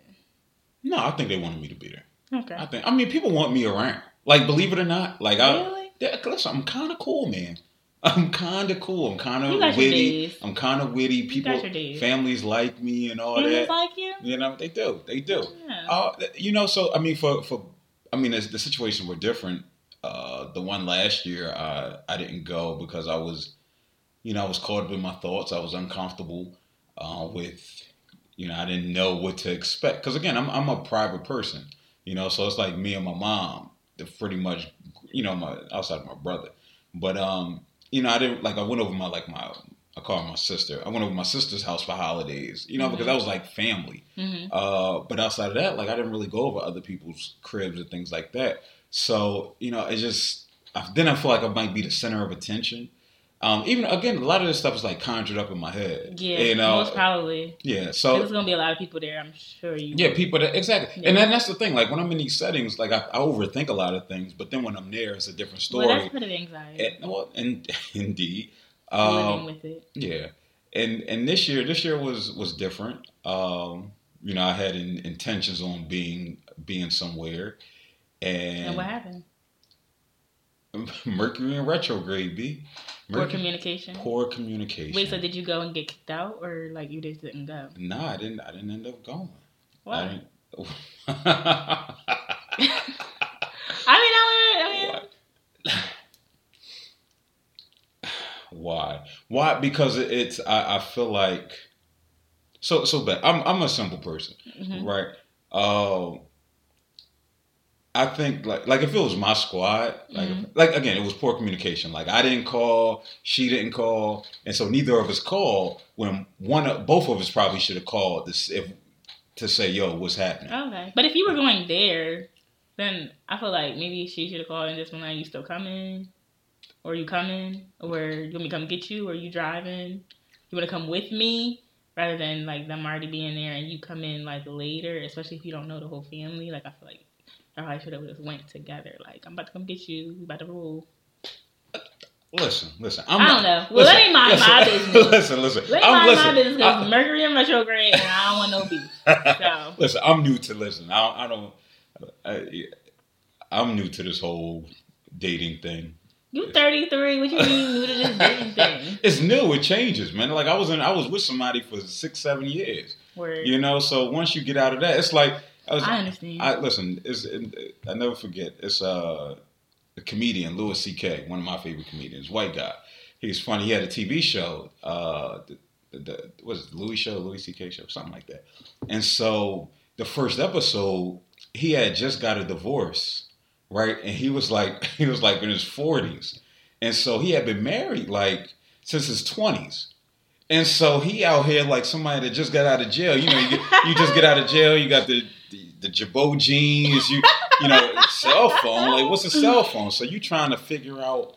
no, I think they wanted me to be there. Okay. I think. I mean, people want me around. Like, believe it or not, like I. really? Yeah, listen, I'm kind of cool, man. I'm kind of cool. I'm kind of witty. I'm kind of witty. People, got your days. families like me and all Families that. like you? You know, they do. They do. Yeah. Uh, you know, so I mean, for for I mean, the, situation were different. Uh, the one last year, uh, I didn't go because I was, you know, I was caught up in my thoughts. I was uncomfortable uh, with, you know, I didn't know what to expect. Because again, I'm I'm a private person, you know, so it's like me and my mom. Pretty much, you know, my outside of my brother. But um, you know, I didn't like I went over my like my I call her my sister. I went over my sister's house for holidays, you know, because that was like family. hmm Uh, but outside of that, like I didn't really go over other people's cribs and things like that. So you know, it just I, then I feel like I might be the center of attention. Um, even again, a lot of this stuff is like conjured up in my head. Yeah, you know, most probably. yeah. So there's gonna be a lot of people there. I'm sure you. yeah, people that exactly, Yeah. and then that's the thing. Like when I'm in these settings, like I, I overthink a lot of things, but then when I'm there, it's a different Well, story. that's part of anxiety. and, well, and indeed, living um, with it. yeah, and and this year, this year was was different. Um, you know, I had in, intentions on being being somewhere, and, And what happened? Mercury in retrograde, B. Poor Mercury, communication. poor communication. Wait, so did you go and get kicked out, or like you just didn't go? no, I didn't. I didn't end up going. I Why? didn't. I mean, I. I mean, Why? Why? Because it's. I, I feel like. So so bad. I'm I'm a simple person. mhm. right? Um, I think like like if it was my squad, like Mhm. like again, it was poor communication. Like I didn't call, she didn't call, and so neither of us called. When one of both of us probably should have called this if to say, "Yo, what's happening?" Okay, but if you were going there, then I feel like maybe she should have called and just been like, "You still coming? Or you coming? Or you want me to come get you? Or you driving? You want to come with me?" Rather than like them already being there and you come in like later, especially if you don't know the whole family. Like I feel like I probably should have just went together. Like I'm about to come get you. We about to roll. Listen, listen. I'm I don't not- know. Well, let me mind my listen, business. listen, listen. Let me I'm, mind listen, my business because Mercury in retrograde and I don't want no beef. So listen, I'm new to listen. I, I don't. I, I'm new to this whole dating thing. You 33. What you mean new to this dating thing? It's new. It changes, man. Like I was in, I was with somebody for six, seven years. Word. You know, so once you get out of that, it's like I was. I understand. I listen. It's I never forget. It's uh, a comedian Louis C.K. One of my favorite comedians, white guy. He's funny. He had a TV show. Uh, the, the, the was it Louie show, Louis C.K. show, something like that. And so the first episode, he had just got a divorce, right? And he was like, he was like in his forties, and so he had been married like since his twenties. And so he out here like somebody that just got out of jail. You know, you, get, you just get out of jail. You got the the, the Jabot jeans. You you know, cell phone. Like, what's a cell phone? So you trying to figure out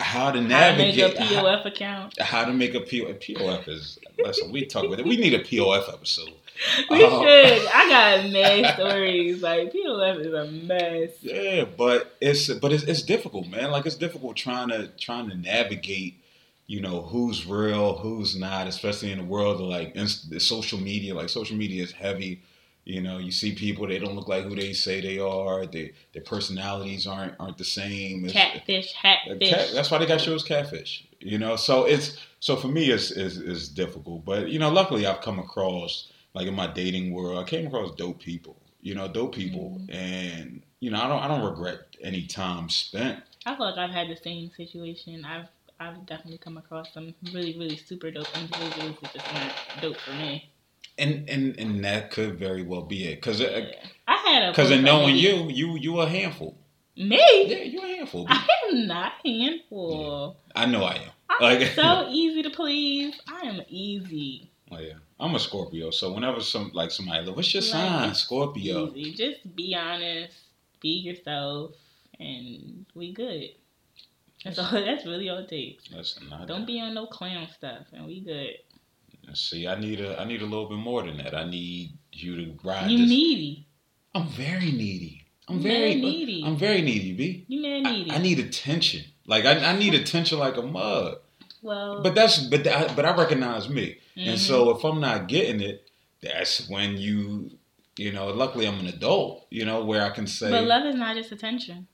how to How to make navigate a POF account. how, how to make a POF. POF is listen. We talk about it. We need a POF episode. We Uh, should. I got mad stories. Like POF is a mess. Yeah, but it's but it's, it's difficult, man. Like it's difficult trying to trying to navigate, you know, who's real, who's not, especially in the world of like inst- the social media. Like social media is heavy, You know, you see people they don't look like who they say they are. They, their personalities aren't aren't the same. It's- Catfish, hatfish. Cat, that's why they got shows catfish. You know, so it's so for me it's, it's it's difficult. But you know, luckily I've come across like in my dating world, I came across dope people. You know, dope people, mm-hmm. and you know, I don't I don't regret any time spent. I feel like I've had the same situation. I've I've definitely come across some really, really super dope individuals that just weren't dope for me. And and and that could very well be it, because uh, Yeah. I had a because in knowing you, you you a handful. me, Yeah, you a handful. I am not a handful. I know I am. I'm Like- so easy to please. I am easy. Oh yeah, I'm a Scorpio. So whenever some like somebody, like, what's your sign? Scorpio. Easy. Just be honest. Be yourself, and we good. That's all. That's really all it takes. Listen, I, Don't be on no clown stuff, and we good. See, I need a I need a little bit more than that. I need you to ride You this. needy. I'm very needy. I'm very needy. I'm very needy, B. You man I, needy. I need attention. Like I, I need attention like a mug. Well, But that's but that, but I recognize me. And mhm. so if I'm not getting it, that's when you you know, luckily I'm an adult, you know, where I can say but love is not just attention.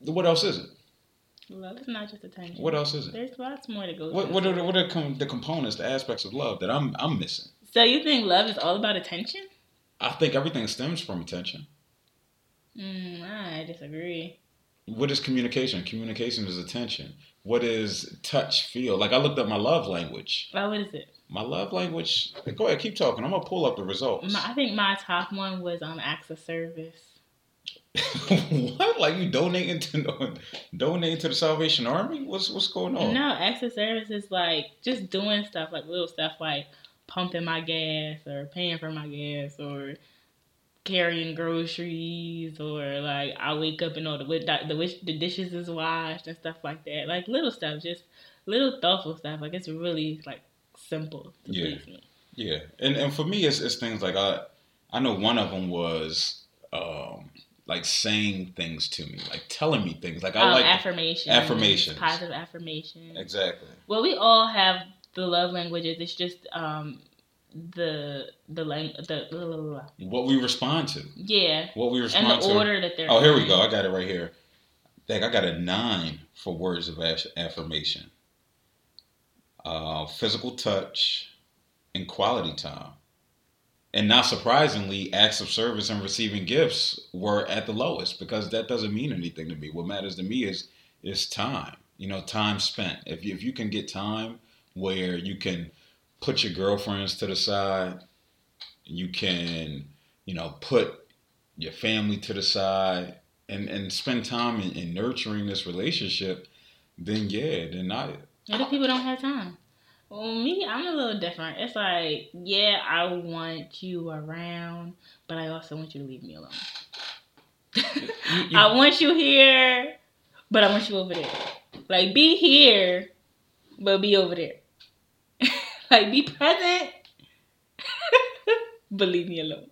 what else is it? Love is not just attention. What else is it? There's lots more to go. What what are the, what are com- the components, the aspects of love that I'm I'm missing? So you think love is all about attention? I think everything stems from attention. Mm, I disagree. What is communication? Communication is attention. What is touch, feel? Like I looked up my love language. Oh, what is it? My love language. Go ahead, keep talking. I'm gonna pull up the results. My, I think my top one was um acts of service. what? Like you donating to donating to the Salvation Army? What's what's going on? No, acts of service is like just doing stuff, like little stuff like pumping my gas or paying for my gas or carrying groceries or like I wake up and all the the wish the dishes is washed and stuff like that. Like little stuff, just little thoughtful stuff. Like it's really like simple to Yeah. please me. Yeah, and and for me, it's it's things like I I know one of them was um like saying things to me, like telling me things. Like I um, like affirmations, affirmations. positive affirmations. exactly. Well, we all have the love languages. It's just um the the lang the blah, blah, blah. What we respond to. yeah, What we and respond the to. order that they're. Oh, here we go. I got it right here. Dang, I got a nine for words of affirmation. Uh, physical touch and quality time. And not surprisingly, acts of service and receiving gifts were at the lowest because that doesn't mean anything to me. What matters to me is is time. You know, time spent. If you, if you can get time where you can put your girlfriends to the side, you can, you know, put your family to the side and and spend time in, in nurturing this relationship, then yeah, then I Other people don't have time. Well, me, I'm a little different. It's like, yeah, I want you around, but I also want you to leave me alone. you- you- I want you here, but I want you over there. Like, be here, but be over there. Like, be present, but leave me alone.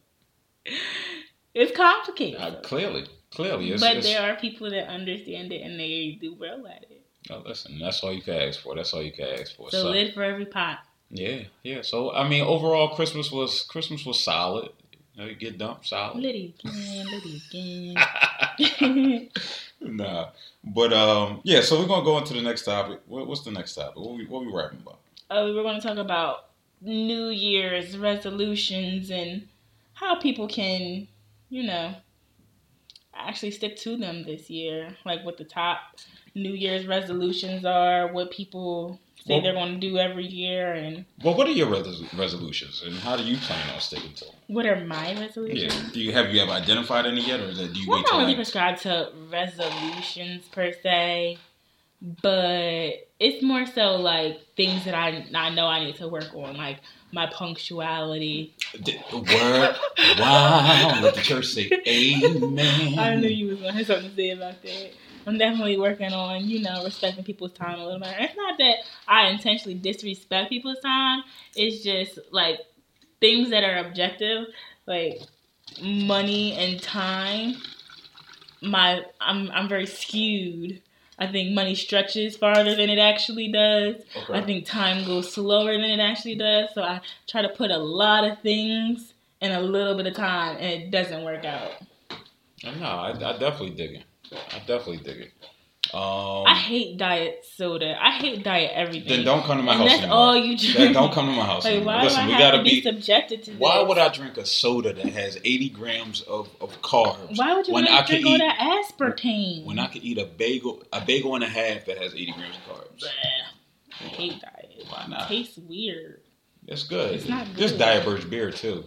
It's complicated. uh, clearly, clearly, it's, but it's, there are people that understand it and they do well at it. oh, listen, that's all you can ask for. That's all you can ask for. So, So, lid for every pot. yeah, yeah. So I mean, overall, Christmas was Christmas was solid. You, know, you get dumped solid. Liddy again, Liddy again. nah, but um, yeah. So we're gonna go into the next topic. What, what's the next topic? What we what we rapping about? Uh, we were going to talk about New Year's resolutions and how people can, you know, actually stick to them this year. Like what the top New Year's resolutions are, what people say Well- they're going to do every year, and Well, what are your res- resolutions, and how do you plan on sticking to them? what are my resolutions. Yeah. Do you have you ever identified any yet, or do you Well, wait till not really like, prescribed to resolutions per se, but it's more so like things that I I know I need to work on, like my punctuality. Word? wow! Let the church say Amen. I knew you was gonna have something to say about that. I'm definitely working on, you know, respecting people's time a little bit. It's not that I intentionally disrespect people's time. It's just like things that are objective, like money and time. My I'm I'm very skewed. I think money stretches farther than it actually does. Okay. I think time goes slower than it actually does. So I try to put a lot of things in a little bit of time and it doesn't work out. No, I, I definitely dig it. I definitely dig it. Um, I hate diet soda. I hate diet everything. then don't come to my and house that's anymore. all you drink. Then don't come to my house Like, anymore. why Listen, do we I have gotta to be, be. subjected to Why this? would I drink a soda that has 80 grams of, of carbs Why would you when I drink all eat that aspartame? when I could eat a bagel a bagel and a half that has 80 grams of carbs? Bleh. I hate diet. Why not? It tastes weird. It's good. It's not good. Diet Birch beer too.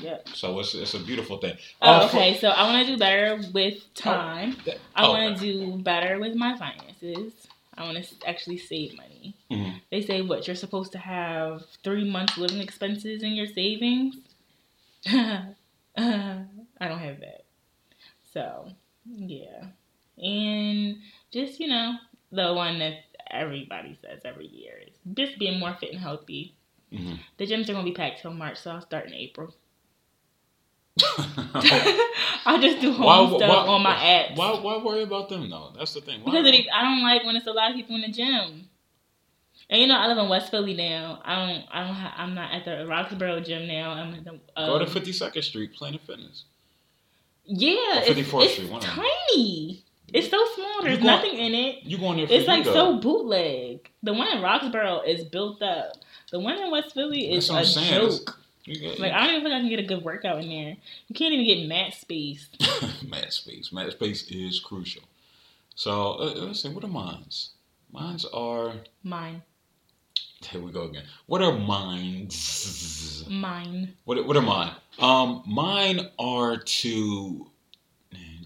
Yep. So it's it's a beautiful thing. Oh, for- okay. So I want to do better with time. that- I oh, want to do better with my finances. I want to actually save money. mhm. They say what you're supposed to have three months living expenses in your savings. I don't have that. So yeah, and just you know the one that everybody says every year is just being more fit and healthy. Mhm. The gyms are gonna be packed till March, so I'll start in April. Mm-hmm. I'll just do home Why- stuff why- on my apps. Why why worry about them though? That's the thing. Why- Because it, I don't like when it's a lot of people in the gym. And you know, I live in West Philly now. I don't, I don't, ha- I'm not at the Roxborough gym now. I'm at the. Um, Go to 52nd Street, Planet Fitness. Yeah, or 54th it's Street, tiny. It's so small. There's You go- nothing in it. You going there for It's like so bootleg. The one in Roxborough is built up. The one in West Philly is That's what I'm a. Joke. Got- Like I don't even think I can get a good workout in there. You can't even get mat space. Mad space. Mad space is crucial. So uh, let's see. What are mines? Mines are. Mine, Here we go again. What are mines? mine. What what are mine? Um, mine are to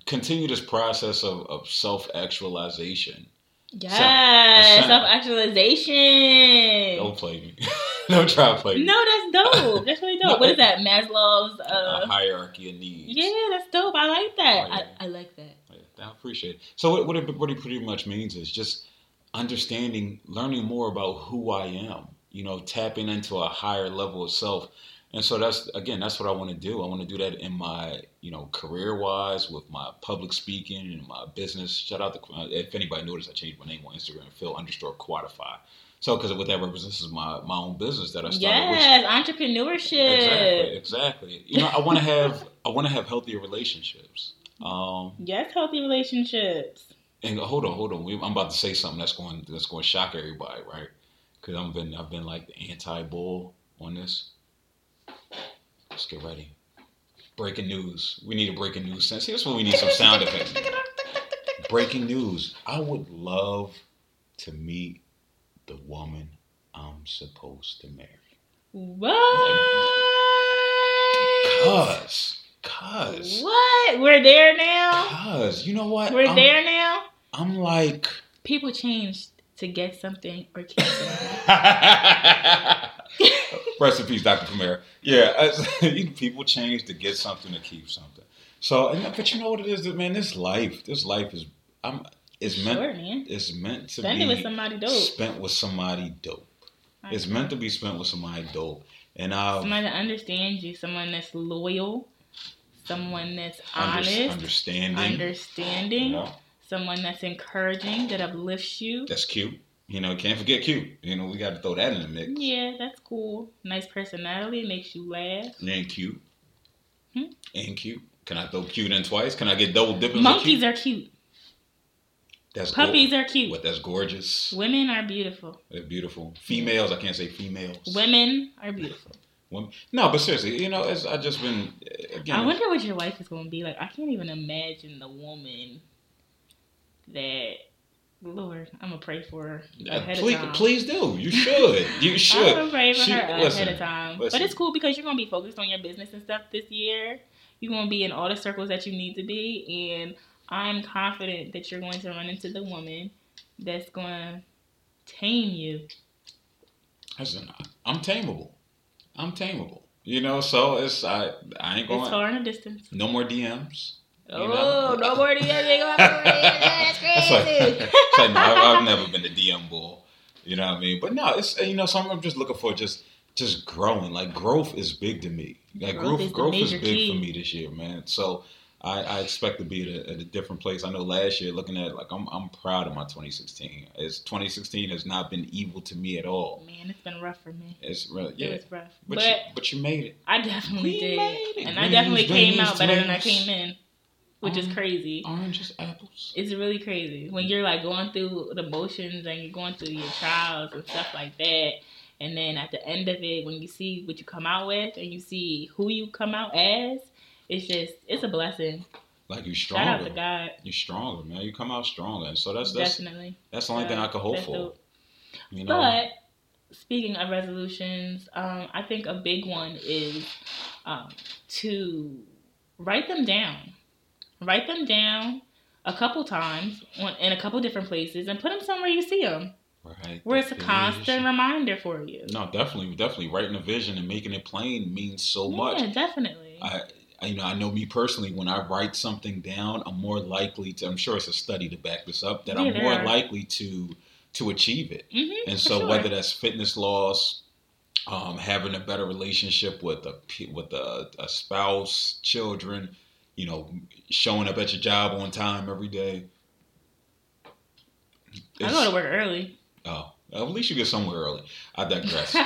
continue this process of, of self actualization. Yes, self actualization. Don't play me. Don't try to play me. No, that's dope. That's really dope. No, what is that? Maslow's. A Uh, hierarchy of needs. yeah, that's dope. I like that. Oh, yeah. I, I like that. I appreciate it. So what what it, what it pretty much means is just understanding, learning more about who I am. You know, tapping into a higher level of self. And so that's again, that's what I want to do. I want to do that in my, you know, career wise with my public speaking and my business. Shout out to if anybody noticed, I changed my name on Instagram, Phil underscore Quantify. So because what that represents is my my own business that I started. which- Yes, entrepreneurship. Exactly, exactly. You know, I want to have I want to have healthier relationships. Um, Yes, healthy relationships. and hold on, hold on. We, I'm about to say something that's going that's going to shock everybody, right? Because I've been I've been like the anti-bull on this. Let's get ready. Breaking news. We need a breaking news sense. Here's what we need some sound effects. Breaking news. I would love to meet the woman I'm supposed to marry. What? Cause, cause, What? We're there now. cause. You know what? We're I'm, there now. I'm like. People change to get something or keep something. Rest in peace, Dr. Premier. Yeah, as- people change to get something to keep something. So, but you know what it is, man. This life, this life is, I'm, it's meant, Sure, man. it's meant to Spend be it with somebody dope. spent with somebody dope. It's meant to be spent with somebody dope, and I Somebody that understands you, someone that's loyal, someone that's honest, understanding. understanding, you know, someone that's encouraging, that uplifts you. that's cute. You know, can't forget cute. You know, we got to throw that in the mix. Yeah, that's cool. Nice personality, makes you laugh. And cute. Hmm? And cute. Can I throw cute in twice? Can I get double dipping? Monkeys are cute. That's Puppies Go- are cute. what? That's gorgeous. Women are beautiful. They're beautiful. Females, I can't say females. Women are beautiful. Women. No, but seriously, you know, it's, I just been again. I wonder what your wife is going to be like. I can't even imagine the woman that. Lord, I'm gonna pray for her ahead please, of time. please do. You should. You should. I'm gonna pray for She- her listen, ahead of time. listen. But it's cool because you're gonna be focused on your business and stuff this year. You're gonna be in all the circles that you need to be, and I'm confident that you're going to run into the woman that's gonna tame you. Listen, I'm tameable. I'm tameable. You know, so it's I. I ain't going. It's far in the distance. No more DMs. You Oh, know? no more DMs. They gonna have to. That's It's like, crazy. it's like, no, I've, I've never been a DM bull. You know what I mean? But no, it's you know, so I'm just looking for just just growing. Like growth is big to me. Like Growth growth, is growth is big key. for me this year, man. So I, I expect to be at a, at a, different place. I know last year, looking at it, like I'm, I'm proud of my 2016. As 2016 has not been evil to me at all. Man, it's been rough for me. It's really yeah. It's rough, but but you, but you made it. I definitely We did, made it. and I definitely Greens, came out better than I came in, which is Um, crazy. Oranges, apples. It's really crazy when you're like going through the motions and you're going through your trials and stuff like that. And then at the end of it, when you see what you come out with and you see who you come out as, it's just it's a blessing. Like you stronger. Shout out stronger. to God, You're stronger, man. You come out stronger, and so that's that's definitely. that's the only thing I could hope for. dope. You know, But speaking of resolutions, um, I think a big one is um, to write them down. Write them down a couple times on, in a couple different places and put them somewhere you see them, right? where it's a constant reminder for you. No, definitely, definitely. Writing a vision and making it plain means so much. Yeah, definitely. I, I- you know, I know me personally. When I write something down, I'm more likely to. I'm sure it's a study to back this up. That Yeah, I'm more are. likely to to achieve it. hmm And so, whether that's fitness loss, um, having a better relationship with a with a, a spouse, children, you know, showing up at your job on time every day. I go to work early. Oh, at least you get somewhere early. I digress. I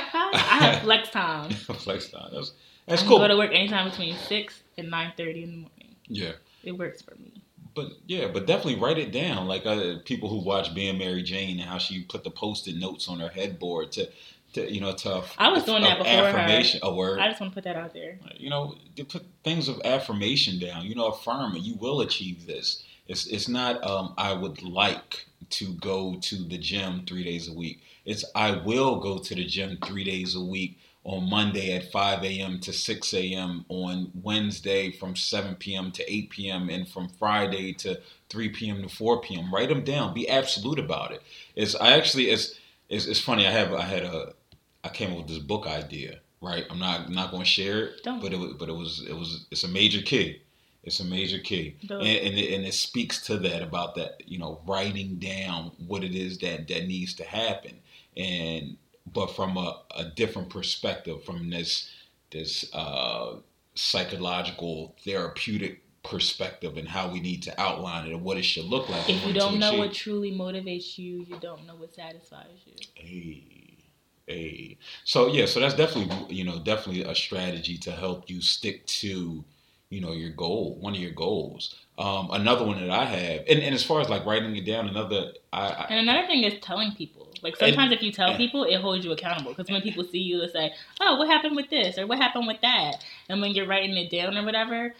have flex time. Flex time. That's that's I cool. go to work anytime between six and nine thirty in the morning. yeah. It works for me. But yeah, but definitely write it down. Like uh, people who watch Being Mary Jane and how she put the post-it notes on her headboard to, to you know, to I was doing that before her. affirmation, a word. I just want to put that out there. you know, to put things of affirmation down. You know, affirm it. You will achieve this. It's it's not. Um, I would like to go to the gym three days a week. It's I will go to the gym three days a week on Monday at 5 a.m. to 6 a.m. on Wednesday from 7 p.m. to 8 p.m. and from Friday to 3 p.m. to 4 p.m. Write them down. Be absolute about it. It's I actually it's it's, it's funny. I have I had a I came up with this book idea. Right. I'm not I'm not going to share it. Don't. But it was but it was it was it's a major key. It's a major key, and and it, and it speaks to that about that you know writing down what it is that that needs to happen, and but from a, a different perspective, from this this uh, psychological therapeutic perspective, and how we need to outline it and what it should look like. If you don't know achieve. what truly motivates you, you don't know what satisfies you. Hey, hey. So yeah, so that's definitely you know definitely a strategy to help you stick to you know your goal, one of your goals. Um, another one that I have, and, and as far as like writing it down, another I, I And another thing is telling people. Like sometimes if you tell people, it holds you accountable. Because when people see you, they say, "Oh, what happened with this?" or "What happened with that?" And when you're writing it down or whatever,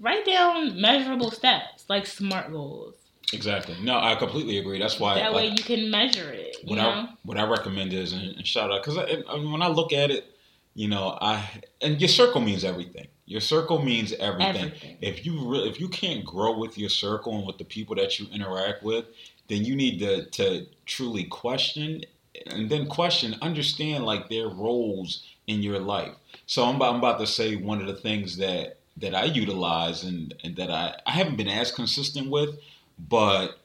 write down measurable steps, like SMART goals. Exactly no, I completely agree. That's why that like, way you can measure it. You what know, I what I recommend is and, and shout out because I, I mean, when I look at it, you know, I and your circle means everything. Your circle means everything. everything. If you really, if you can't grow with your circle and with the people that you interact with, then you need to to truly question and then question, understand like their roles in your life. So I'm about, I'm about to say one of the things that that I utilize and and that I I haven't been as consistent with, but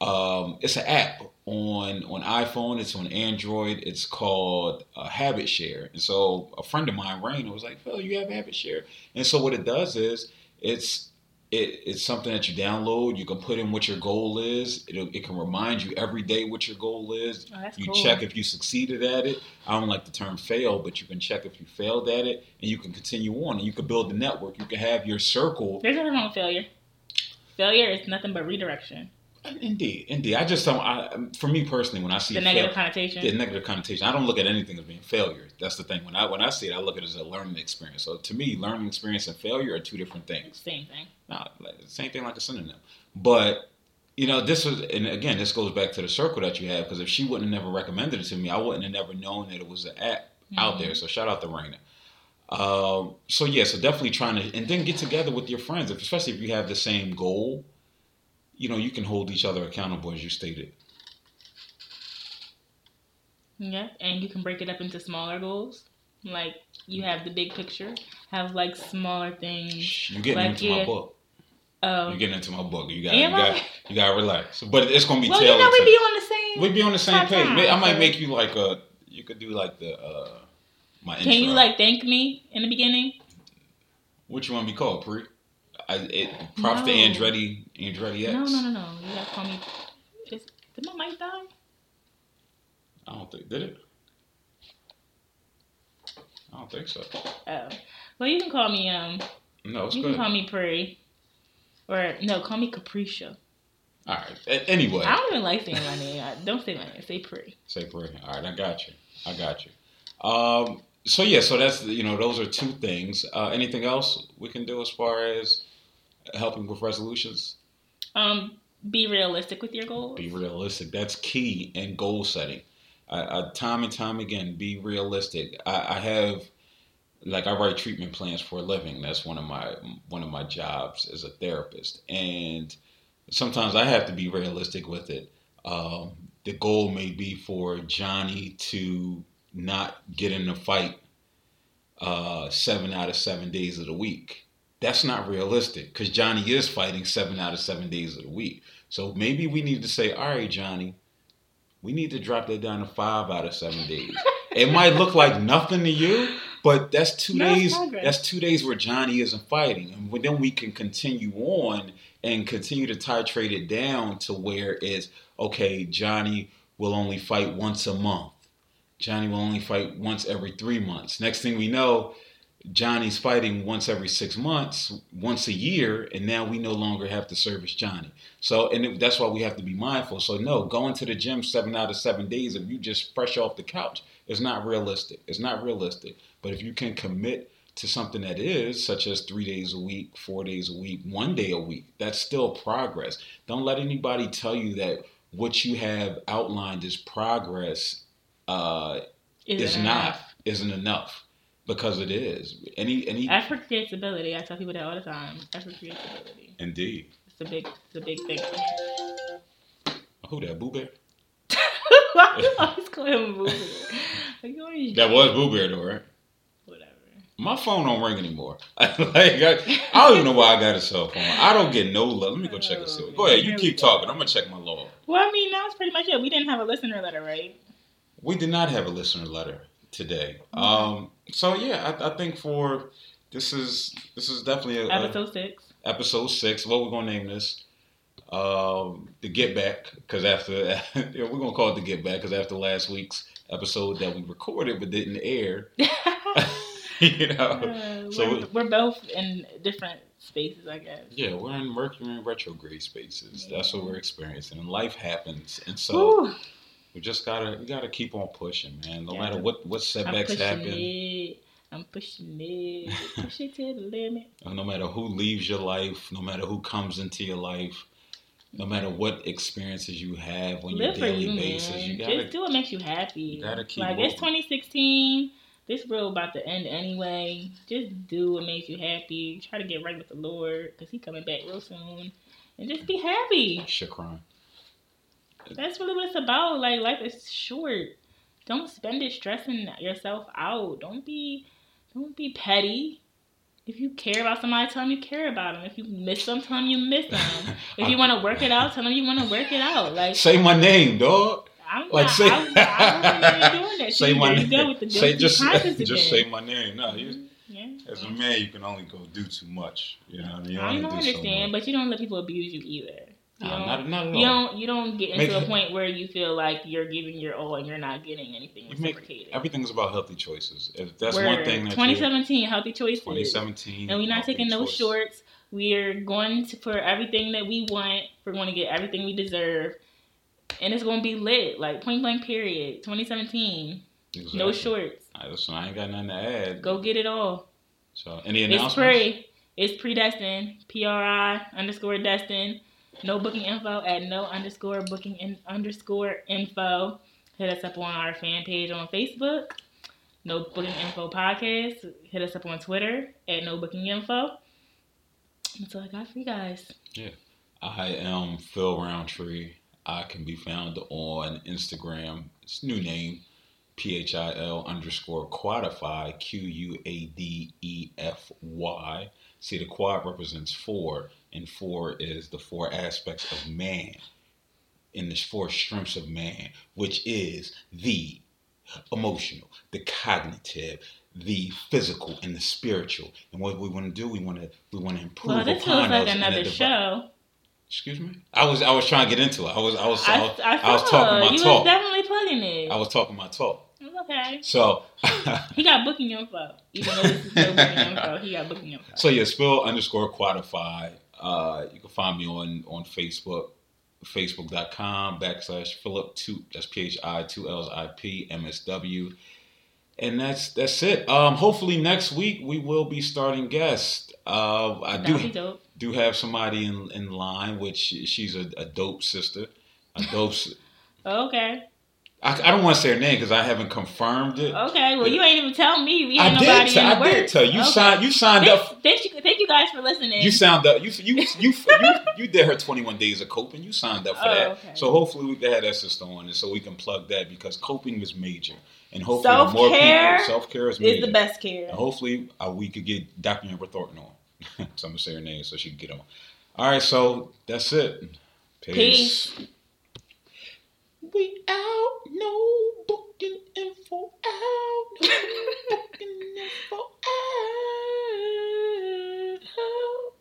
um, it's an app on on iPhone. It's on Android. It's called uh, Habit Share. And so a friend of mine, Rain, was like, "Phil, you have Habit Share." And so what it does is it's it, it's something that you download. You can put in what your goal is. It'll, it can remind you every day what your goal is. Oh, You cool. check if you succeeded at it. I don't like the term fail, but you can check if you failed at it, and you can continue on. And you can build the network. You can have your circle. There's nothing wrong with failure. Failure is nothing but redirection. Indeed, indeed. I just don't. I, for me personally, when I see The fail- negative connotation. the negative connotation. I don't look at anything as being failure. That's the thing. When I when I see it, I look at it as a learning experience. So to me, learning experience and failure are two different things. Same thing. Not like, same thing like a synonym. But you know, this was, and again, this goes back to the circle that you have. Because if she wouldn't have never recommended it to me, I wouldn't have never known that it was an app out Mm-hmm. there. So shout out to Raina. Um, so yeah, so definitely trying to, and then get together with your friends, if, especially if you have the same goal. You know, you can hold each other accountable as you stated. Yeah, and you can break it up into smaller goals. Like you have the big picture, have like smaller things. You getting Like, into my book. Um, You're getting into my book. You got, you got, you got to relax. But it's gonna be well, you know we to- be on the same. We'd be on the same page. May- I might so- make you like a. You could do like the uh my Can you like thank me in the beginning? What you want to be called, pre? I, it, props to Andretti, Andretti X. No, no, no, no. You gotta call me. Is, did my mic die? I don't think did it. I don't think so. Oh. Well, you can call me um. No, it's you good. can call me Prairie, or no, call me Capricia. All right. A- anyway, I don't even like saying my name. I, don't say my name. Say Prairie. say prayer. All right, I got you. I got you. Um. So yeah, so that's you know those are two things. Uh, anything else we can do as far as helping with resolutions? Um, be realistic with your goals. Be realistic. That's key in goal setting. I, I, time and time again, be realistic. I, I have, like, I write treatment plans for a living. That's one of my one of my jobs as a therapist, and sometimes I have to be realistic with it. Um, the goal may be for Johnny to not get in a fight uh, seven out of seven days of the week. That's not realistic because Johnny is fighting seven out of seven days of the week. So maybe we need to say, all right, Johnny, we need to drop that down to five out of seven days. it might look like nothing to you, but that's two That's days. That's two days where Johnny isn't fighting, and then we can continue on and continue to titrate it down to where it's okay. Johnny will only fight once a month. Johnny will only fight once every three months. Next thing we know, Johnny's fighting once every six months, once a year, and now we no longer have to service Johnny. So, and that's why we have to be mindful. So, no, going to the gym seven out of seven days, if you just fresh off the couch, is not realistic. It's not realistic. But if you can commit to something that is, such as three days a week, four days a week, one day a week, that's still progress. Don't let anybody tell you that what you have outlined is progress uh, is enough. not isn't enough because it is. Any any Effort creates ability. I tell people that all the time. Effort creates ability. indeed. It's a big, it's a big thing. Who that Boo Bear? Why do you always call him Boo Bear? Like, That was Boo Bear though, right? whatever. My phone don't ring anymore. like I, I don't even know why I got a cell phone. I don't get no love. Let me go check and see. Go ahead, you keep talking. I'm gonna check my log. Well, I mean, that was pretty much it. We didn't have a listener letter, right? We did not have a listener letter today. Um, so yeah, I, I think for this is this is definitely a, a- Episode six. episode six. What we're gonna name this? Um, the Get Back, because after yeah, we're gonna call it the Get Back, because after last week's episode that we recorded but didn't air, you know. Uh, So we're, we're both in different spaces, I guess. Yeah, we're in Mercury and retrograde spaces. That's what we're experiencing, and life happens, and so Whew. We just gotta we gotta keep on pushing, man. No Yeah. matter what what setbacks I'm happen, it. I'm pushing it. Push it to the limit. no matter who leaves your life, no matter who comes into your life, no matter mm-hmm. what experiences you have on your Live for daily you, basis, man. you gotta Just do what makes you happy. you gotta keep like it's 2016. This world about to end anyway. Just do what makes you happy. Try to get right with the Lord, cause He coming back real soon. And just be happy. Shakran. That's really what it's about. Like life is short. Don't spend it stressing yourself out. Don't be, don't be petty. If you care about somebody, tell them you care about them. If you miss them, tell them you miss them. If you want to work it out, tell them you want to work it out. Like Say my name, dog. I'm Like, not, say- I, I wasn't doing that. Say my name. go with the say just just say my name. No, you, mm-hmm. Yeah. as a man, you can only go do too much. You know, what I know, do I so understand, much. but you don't let people abuse you either. You Nah, don't, um, not, not at all. you don't you don't get into Make- a point where you feel like you're giving your all and you're not getting anything reciprocated. Everything's about healthy choices. If that's Word. one thing that 2017 healthy choices. 2017, And we're not taking no choice. shorts. We're going to for everything that we want. We're going to get everything we deserve, and it's going to be lit. Like point blank. Period. 2017. Exactly. No shorts. Right, listen, I ain't got nothing to add. Go get it all. So, any announcements? It's pre. It's predestined. P R I underscore destined. No booking info at no underscore booking in underscore info. Hit us up on our fan page on Facebook. No booking info podcast. Hit us up on Twitter at no booking info. That's all I got for you guys. Yeah. I am Phil Roundtree. I can be found on Instagram. It's new name, P H I L underscore quadefy, Q U A D E F Y. See, the quad represents four, and four is the four aspects of man, in the four strengths of man, which is the emotional, the cognitive, the physical and the spiritual. And what we want to do, we want to we want to improve Well, this upon feels like those in a another show. Excuse me. I was I was trying to get into it. I was I was I, I, was, I, I was talking my you talk. was definitely plugging it. I was talking my talk. It's okay. So He got booking info. Even though this is booking info, he got booking info. so yeah, spill underscore quantify. Uh, you can find me on on Facebook, facebook.com backslash Philip two that's P H I two L's I P M S W. And that's that's it. Um, hopefully next week we will be starting guests. Uh, I That'd do do have somebody in, in line, which she's a, a dope sister, a dope. Okay. I, I don't want to say her name because I haven't confirmed it. Okay. Well, you ain't even tell me. We I had did. nobody T- in the I did tell you. You Okay. signed. You signed up. Thank, you, thank you guys for listening. You signed up. You you you you, you did her 21 days of coping. You signed up for Oh, that. okay. So hopefully we can have that sister on, and so we can plug that because coping is major, and hopefully more people self care is is the best care. And hopefully uh, we could get Dr. Amber Thornton on. so I'm gonna say her name so she can get on. All right, so that's it. Peace. We out. No booking info out. No booking info out.